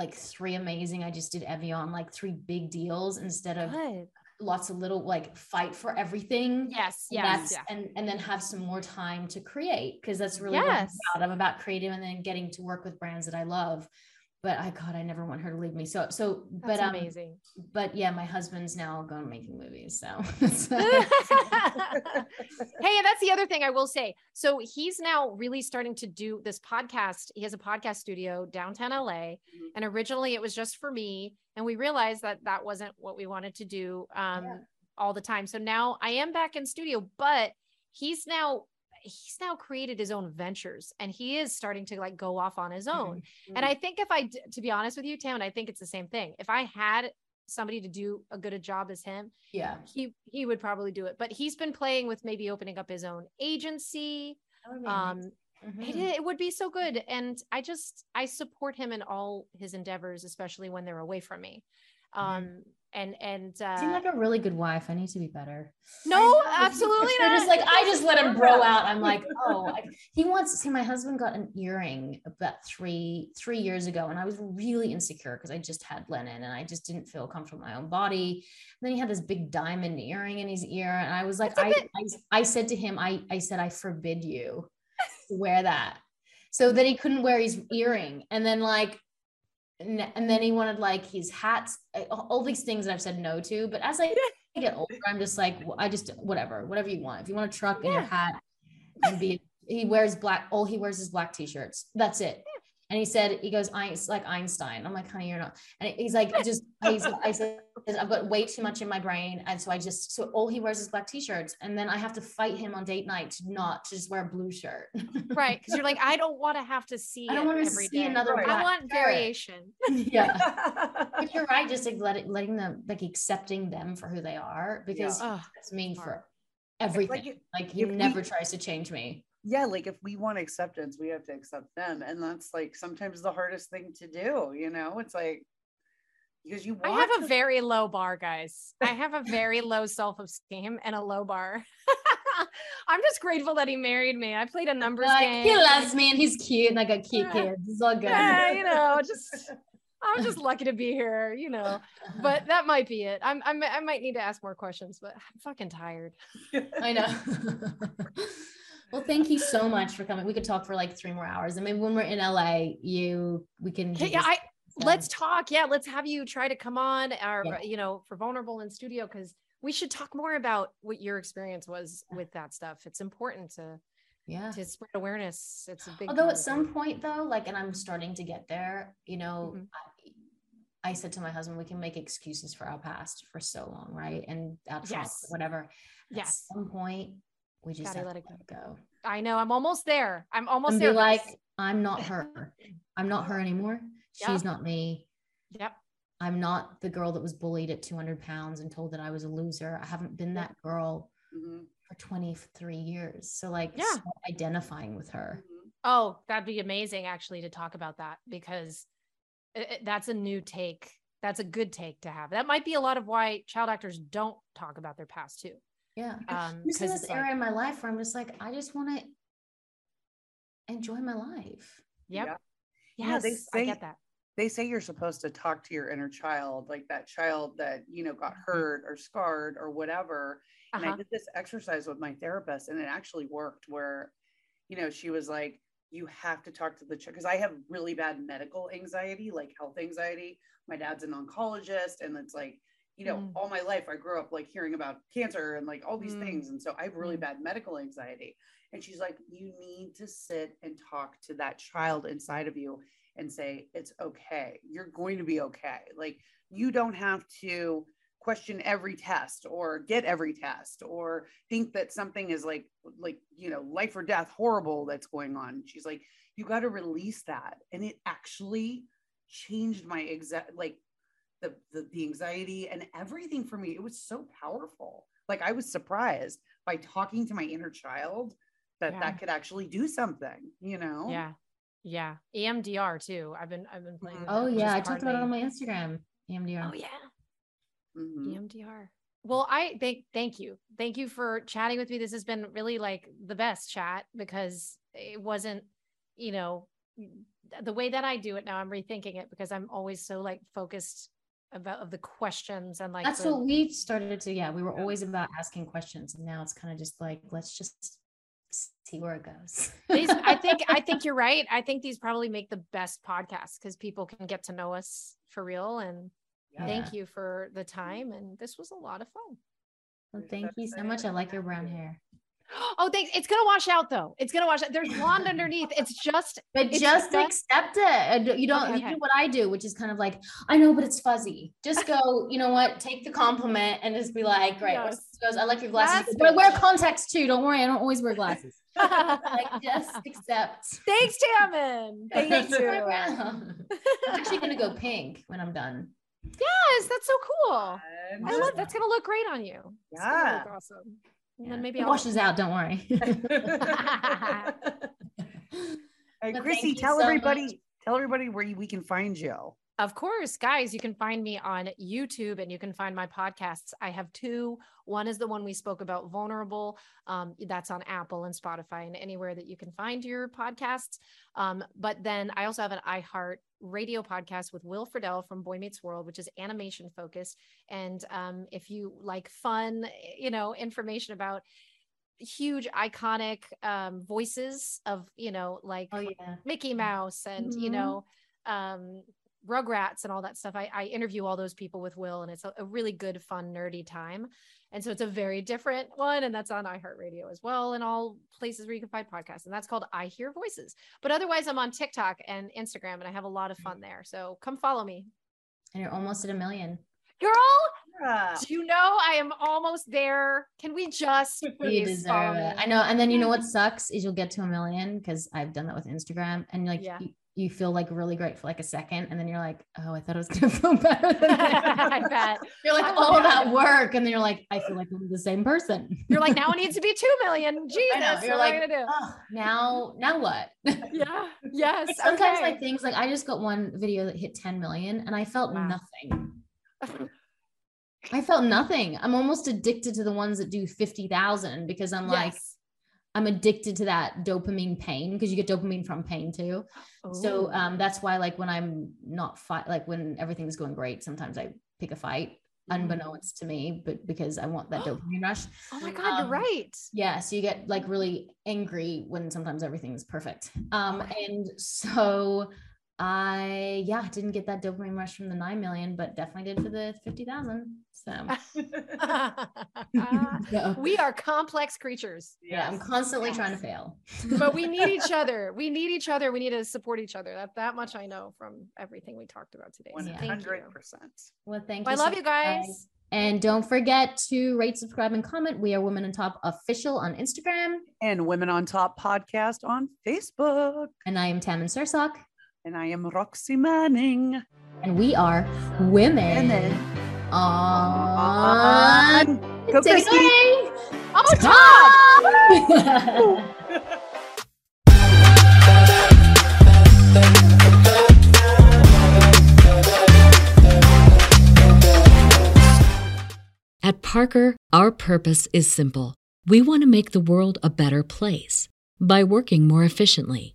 like three amazing. I just did Evian, like three big deals instead of Good. lots of little like fight for everything. Yes. Yes. Yeah. and and then have some more time to create because that's really what I'm about. I'm about creative and then getting to work with brands that I love. But I God, I never want her to leave me. So so That's but um, amazing. but yeah, my husband's now going making movies. So hey, and that's the other thing I will say. So he's now really starting to do this podcast. He has a podcast studio downtown LA, Mm-hmm. and originally it was just for me, and we realized that that wasn't what we wanted to do um, Yeah. all the time. So now I am back in studio, but he's now he's now created his own ventures, and he is starting to like go off on his Mm-hmm. own. And I think if I, to be honest with you, Tam, and I think it's the same thing. If I had somebody to do a good a job as him, yeah. he he would probably do it. But he's been playing with maybe opening up his own agency. Um, Mm-hmm. it, it would be so good, and I just I support him in all his endeavors, especially when they're away from me. Um, and and uh, Seem like a really good wife. I need to be better. no, absolutely not. just like I just let him bro out. I'm like, oh, I, he wants. To see, my husband got an earring about three three years ago, and I was really insecure because I just had Lennon, and I just didn't feel comfortable in my own body. And then he had this big diamond earring in his ear, and I was like, I, bit- I I said to him, I I said I forbid you to wear that, so that he couldn't wear his earring, and then like. And and then he wanted like his hats, uh, all these things that I've said no to. But as I get older, I'm just like, I just whatever, whatever you want. If you want a truck and your hat and be, he wears black. All he wears is black t-shirts. That's it. And he said, he goes, I, it's like Einstein. I'm like, honey, you're not. And he's like, just, he's, I said, I've got way too much in my brain. And so I just, so all he wears is black t-shirts. And then I have to fight him on date night to not to just wear a blue shirt. right. Cause you're like, I don't want to have to see I don't want to see day. another. Right. I want variation. yeah. but you're right. Just like letting, letting them, like accepting them for who they are because yeah. that's me for everything. Like, like he never we, tries to change me yeah like if we want acceptance we have to accept them and that's like sometimes the hardest thing to do you know it's like because you I have to- a very low bar guys I have a very low self-esteem and a low bar I'm just grateful that he married me. I played a numbers like, game. He loves me and he's cute and I got cute yeah. kids. It's all good. Yeah, you know, just I'm just lucky to be here, you know. But that might be it. I'm, I'm I might need to ask more questions, but I'm fucking tired. I know. Well, thank you so much for coming. We could talk for like three more hours. I mean, when we're in LA, you we can. Yeah, I let's talk. Yeah, let's have you try to come on, or yeah. you know, for vulnerable in studio because we should talk more about what your experience was with that stuff. It's important to yeah to spread awareness. It's a big. Although at some point though, like, and I'm starting to get there. You know. Mm-hmm. I, I said to my husband, we can make excuses for our past for so long, right? And that's yes. whatever. Yes. At some point, we just Gotta let it go. go. I know. I'm almost there. I'm almost and there. like, I'm not her. I'm not her anymore. Yep. She's not me. Yep. I'm not the girl that was bullied at 200 pounds and told that I was a loser. I haven't been that girl mm-hmm. for 23 years. So, like, yeah. identifying with her. Mm-hmm. Oh, that'd be amazing actually to talk about that because it, that's a new take. That's a good take to have. That might be a lot of why child actors don't talk about their past too. Yeah. Um, this is this era like, in my life where I'm just like, I just want to enjoy my life. Yep. Yeah. Yes, yeah, they say, I get that. They say you're supposed to talk to your inner child, like that child that, you know, got mm-hmm. hurt or scarred or whatever. And uh-huh. I did this exercise with my therapist and it actually worked where, you know, she was like, you have to talk to the child because I have really bad medical anxiety, like health anxiety. My dad's an oncologist, and it's like you know, mm. all my life I grew up like hearing about cancer and like all these mm. things. And so I have really mm. bad medical anxiety. And she's like, you need to sit and talk to that child inside of you and say, it's okay. You're going to be okay. Like, you don't have to question every test or get every test or think that something is like like you know life or death horrible that's going on she's like you got to release that and it actually changed my exact like the, the the anxiety and everything for me. It was so powerful. Like i was surprised by talking to my inner child that yeah. that could actually do something you know? Yeah. Yeah. Emdr too. I've been i've been playing mm-hmm. oh yeah. i talked about it on my instagram. Emdr oh yeah. Mm-hmm. emdr well i thank thank you. Thank you for chatting with me. This has been really like the best chat because it wasn't you know the way that I do it now, I'm rethinking it because I'm always so like focused about of the questions and like that's the, what we started to yeah we were always about asking questions and now it's kind of just like let's just see where it goes. These, i think i think you're right. I think these probably make the best podcasts because people can get to know us for real and yeah. thank you for the time and this was a lot of fun. Well, thank you so much. I like your brown hair Oh, thanks. It's gonna wash out though. It's gonna wash out. There's blonde underneath. It's just but it's just, just accept it. You don't okay, you okay. do what I do, which is kind of like, I know, but it's fuzzy. Just go, you know what, take the compliment and just be like, great. Yes. Goes, I like your glasses. That's but I wear contacts too. Don't worry, I don't always wear glasses. like just accept. Thanks, Tammin. Thank you. I'm actually gonna go pink when I'm done. Yes, that's so cool. I love that's gonna look great on you. Yeah. awesome. And yeah. then maybe it I'll... washes out. Don't worry. hey, Christy, tell so everybody, much. tell everybody where we can find you. Of course, guys, you can find me on YouTube and you can find my podcasts. I have two. One is the one we spoke about, Vulnerable. Um, that's on Apple and Spotify and anywhere that you can find your podcasts. Um, but then I also have an iHeart radio podcast with Will Friedle from Boy Meets World, which is animation focused. And um, if you like fun, you know, information about huge iconic um, voices of, you know, like oh, yeah. Mickey Mouse and, mm-hmm. you know, um Rugrats and all that stuff. I, I interview all those people with Will, and it's a, a, really good, fun, nerdy time. And so it's a very different one, and that's on iHeartRadio as well, and all places where you can find podcasts. And that's called I Hear Voices. But otherwise, I'm on TikTok and Instagram, and I have a lot of fun mm. there. So come follow me. And you're almost at a million. Girl, yeah. do you know I am almost there? Can we just you deserve it? I know. And then you know what sucks is you'll get to a million because I've done that with Instagram, and like yeah. you, you feel like really great for like a second and then you're like oh i thought i was gonna feel better than that. you're like all oh, that work and then you're like i feel like i'm the same person you're like now it needs to be two million jesus you're like oh, now now what yeah yes sometimes okay. like things like i just got one video that hit 10 million and i felt wow. nothing I felt nothing. I'm almost addicted to the ones that do 50,000 because I'm yes. like, I'm addicted to that dopamine pain because you get dopamine from pain too. Oh. So um, that's why like when I'm not fight like when everything's going great, sometimes I pick a fight mm-hmm. unbeknownst to me, but because I want that dopamine rush. Oh my god, um, you're right. Yeah, so you get like really angry when sometimes everything's perfect. Um, and so I yeah didn't get that dopamine rush from the nine million, but definitely did for the fifty thousand. So uh, we are complex creatures. Yeah, I'm constantly yes. trying to fail, but we need each other. We need each other. We need to support each other. That that much I know from everything we talked about today. One hundred percent. Well, thank you. I so love you guys. guys. And don't forget to rate, subscribe, and comment. We are Women on Top official on Instagram and Women on Top podcast on Facebook. And I am Tammin Sursok. And I am Roxy Manning. And we are women, women. on. Go Take Christy. it Oh, top! At Parker, our purpose is simple. We want to make the world a better place by working more efficiently